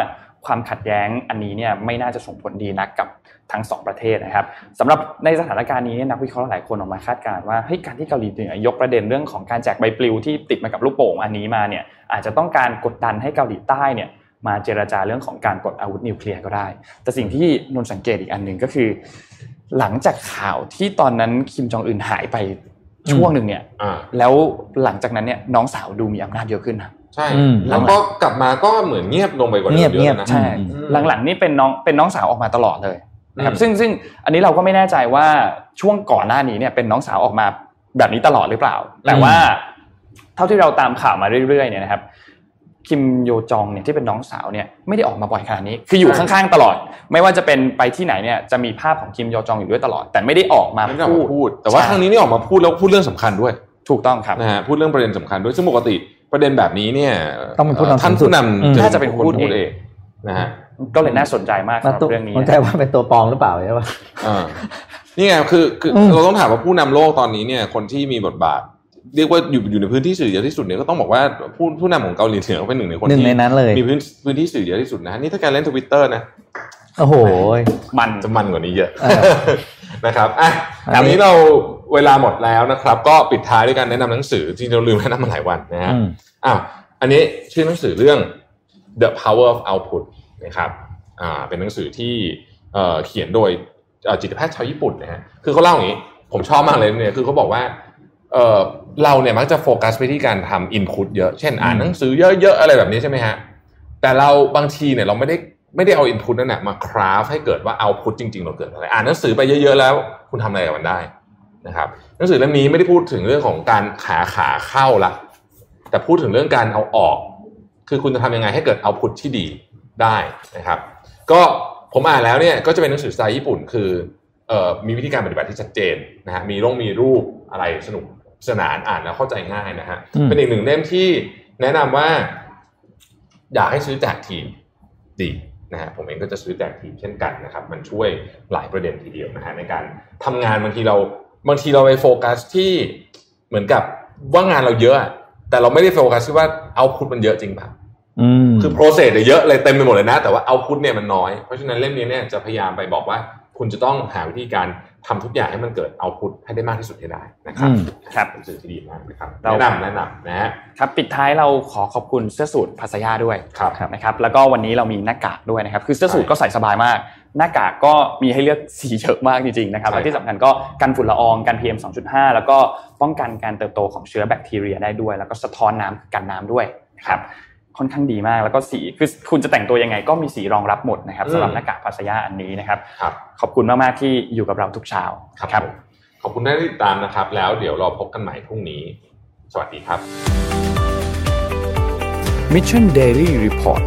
ความขัดแย้งอันนี้เนี่ยไม่น่าจะส่งผลดีนักกับทั้งสองประเทศนะครับสำหรับในสถานการณ์นี้เนี่ยนักวิเคราะห์หลายคนออกมาคาดการณ์ว่าเฮ้ยการที่เกาหลีเหนือยกประเด็นเรื่องของการแจกใบปลิวที่ติดมากับลูกโป่งอันนี้มาเนี่ยอาจจะต้องการกดดันให้เกาหลีใต้เนี่ยมาเจรจาเรื่องของการปลดอาวุธนิวเคลียร์ก็ได้ แต่สิ่งที่นนท์สังเกตอีกอันหนึ่งก็คือ หลังจากข่าวที่ตอนนั้นคิมจองอึนหายไปช่วงหนึ่งเนี่ยอ่าแล้วหลังจากนั้นเนี่ยน้องสาวดูมีอำนาจเยอะขึ้นนะใช่อืมแล้วก็กลับมาก็เหมือนเงียบลงไปกว่าเดิมเงียบเยเงียบอะนะใช่อืมหลังๆนี่เป็นน้องเป็นน้องสาวออกมาตลอดเลยนะครับอืมซึ่งซึ่งอันนี้เราก็ไม่แน่ใจว่าช่วงก่อนหน้านี้เนี่ยเป็นน้องสาวออกมาแบบนี้ตลอดหรือเปล่า แต่ว่า เท่าที่เราตามข่าวมาเรื่อยๆเนี่ยนะครับคิมโยจองเนี่ยที่เป็นน้องสาวเนี่ยไม่ได้ออกมาบ่อยขนาดนี้ คืออยู่ข้างๆตลอด ไม่ว่าจะเป็นไปที่ไหนเนี่ยจะมีภาพของคิมโยจองอยู่ด้วยตลอด แต่ไม่ได้ออกมาไม่ได้ออกพูดมาพูด แต่ว่าใช่ครั้งนี้นี่ออกมาพูดแล้วพูดเรื่องสำคัญด้วย ถูกต้องครับนะฮะพูดเรื่องประเด็นสำคัญด้วยซึ่งปกติ ประเด็นแบบนี้เนี่ยต้องเป็นผู้นำท่านสูงสุดผู้นอืมำน่าจะเป็นคนพูดพูดเองเองนะฮะก็เลยน่าสนใจมากมาสำหรับตัวเรื่องนี้สนใจว่าเป็นตัวปลอมหรือเปล่าใช่ปะอ่านี่ไงคือคืออมเราต้องถามว่าผู้นำโลกตอนนี้เนี่ยคนที่มีบทบาท เรียกว่าอยู่อยู่ในพื้นที่สื่อเยอะที่สุดเนี่ยก็ต้องบอกว่าผู้ผู้นำของเกาหลีเหนือก็เป็นหนึ่งในคนหนึ่งที่ในนั้นเลยมีพื้นพื้นที่สื่อเยอะที่สุดนะนี่ถ้าการเล่นทวิตเตอร์นะโอ้โหมันจะมันกว่านี้เยอะเออ นะครับอะอันนี้วันนี้เราเวลาหมดแล้วนะครับ ก็ปิดท้ายด้วยการแนะนำหนังสือที่เราลืมแนะนำมาหลายวันนะฮะอืมอ้าวอันนี้ชื่อหนังสือเรื่อง The Power of Output นะครับอ่าเป็นหนังสือที่เอ่อเขียนโดยเอ่อจิตแพทย์ชาวญี่ปุ่นนะฮะคือเขาเล่าอย่างนี้ ผมชอบมากเลยเนี่ยคือเขาบอกว่าเอ่อเราเนี่ยมักจะโฟกัสไปที่การทำอินพุตเยอะ เช่นอ่านหนังสือเยอะๆอะไรแบบนี้ใช่ไหมฮะแต่เราบางทีเนี่ยเราไม่ได้ ไม่ได้เอาอินพุตนั่นแหละมาคราฟให้เกิดว่าเอาพุตจริง ๆ เราเกิดอะไรอ่านหนังสือไปเยอะ ๆ แล้ว คุณทำอะไรกับมันได้นะครับหนังสือเล่มนี้ไม่ได้พูดถึงเรื่องของการขาขาเข้าละแต่พูดถึงเรื่องการเอาออก คือคุณจะทำยังไงให้เกิดเอาพุตที่ดีได้นะครับ ก็ผมอ่านแล้วเนี่ยก็จะเป็นหนังสือสไตล์ญี่ปุ่น คือเอ่อมีวิธีการปฏิบัติที่ชัดเจนนะฮะมีร่องมีรูปอะไรสนุกสนานอ่านแล้วเข้าใจง่ายนะฮะอืมเป็นอีกหนึ่งเล่มที่แนะนำว่า อยากให้ซื้อแจกทีมดี นะฮะผมเองก็จะซื้อแจกทีมเช่นกันนะครับ มันช่วยหลายประเด็นทีเดียวนะฮะในการทำงานบางทีเราบางทีเราไปโฟกัสที่เหมือนกับว่างานเราเยอะ แต่เราไม่ได้โฟกัสที่ว่าเอาพุทมันเยอะจริงป่ะอืมคือ process เนี่ยเยอะเลยเต็มไปหมดเลยนะ แต่ว่าเอาพุทเนี่ยมันน้อย เพราะฉะนั้นเล่มนี้เนี่ยจะพยายามไปบอกว่าคุณจะต้องหาวิธีการ ทำทุกอย่างให้มันเกิดเอาพุทให้ได้มากที่สุดให้ได้นะครับอืมครับเป็นสื่อที่ดีมากนะครับเราแนะนำแนะนำนะฮะครับปิดท้ายเราขอขอบคุณเสื้อสูตรภาษยาด้วยครับนะครับแล้วก็วันนี้เรามีหน้ากากด้วยนะครับคือเสื้อสูทใช่ก็ใส่สบายมาก หน้ากากก็มีให้เลือกสีเยอะมากจริงๆนะครับใช่และที่สำคัญก็กันฝุ่นละอองกัน PM 2.5 แล้วก็ป้องกันการเติบโตของเชื้อแบคทีเรียได้ด้วย แล้วก็สะท้อนน้ำกันน้ำด้วยนะครับ ค่อนข้างดีมาก แล้วก็สีคือคุณจะแต่งตัวยังไงก็มีสีรองรับหมดนะครับสำหรับหน้ากากภาษยาอันนี้นะครับครับ ขอบคุณมากๆที่อยู่กับเราทุกเช้าครับผมขอบคุณที่ติดตามนะครับ แล้วเดี๋ยวเราพบกันใหม่พรุ่งนี้ สวัสดีครับ Mission Daily Report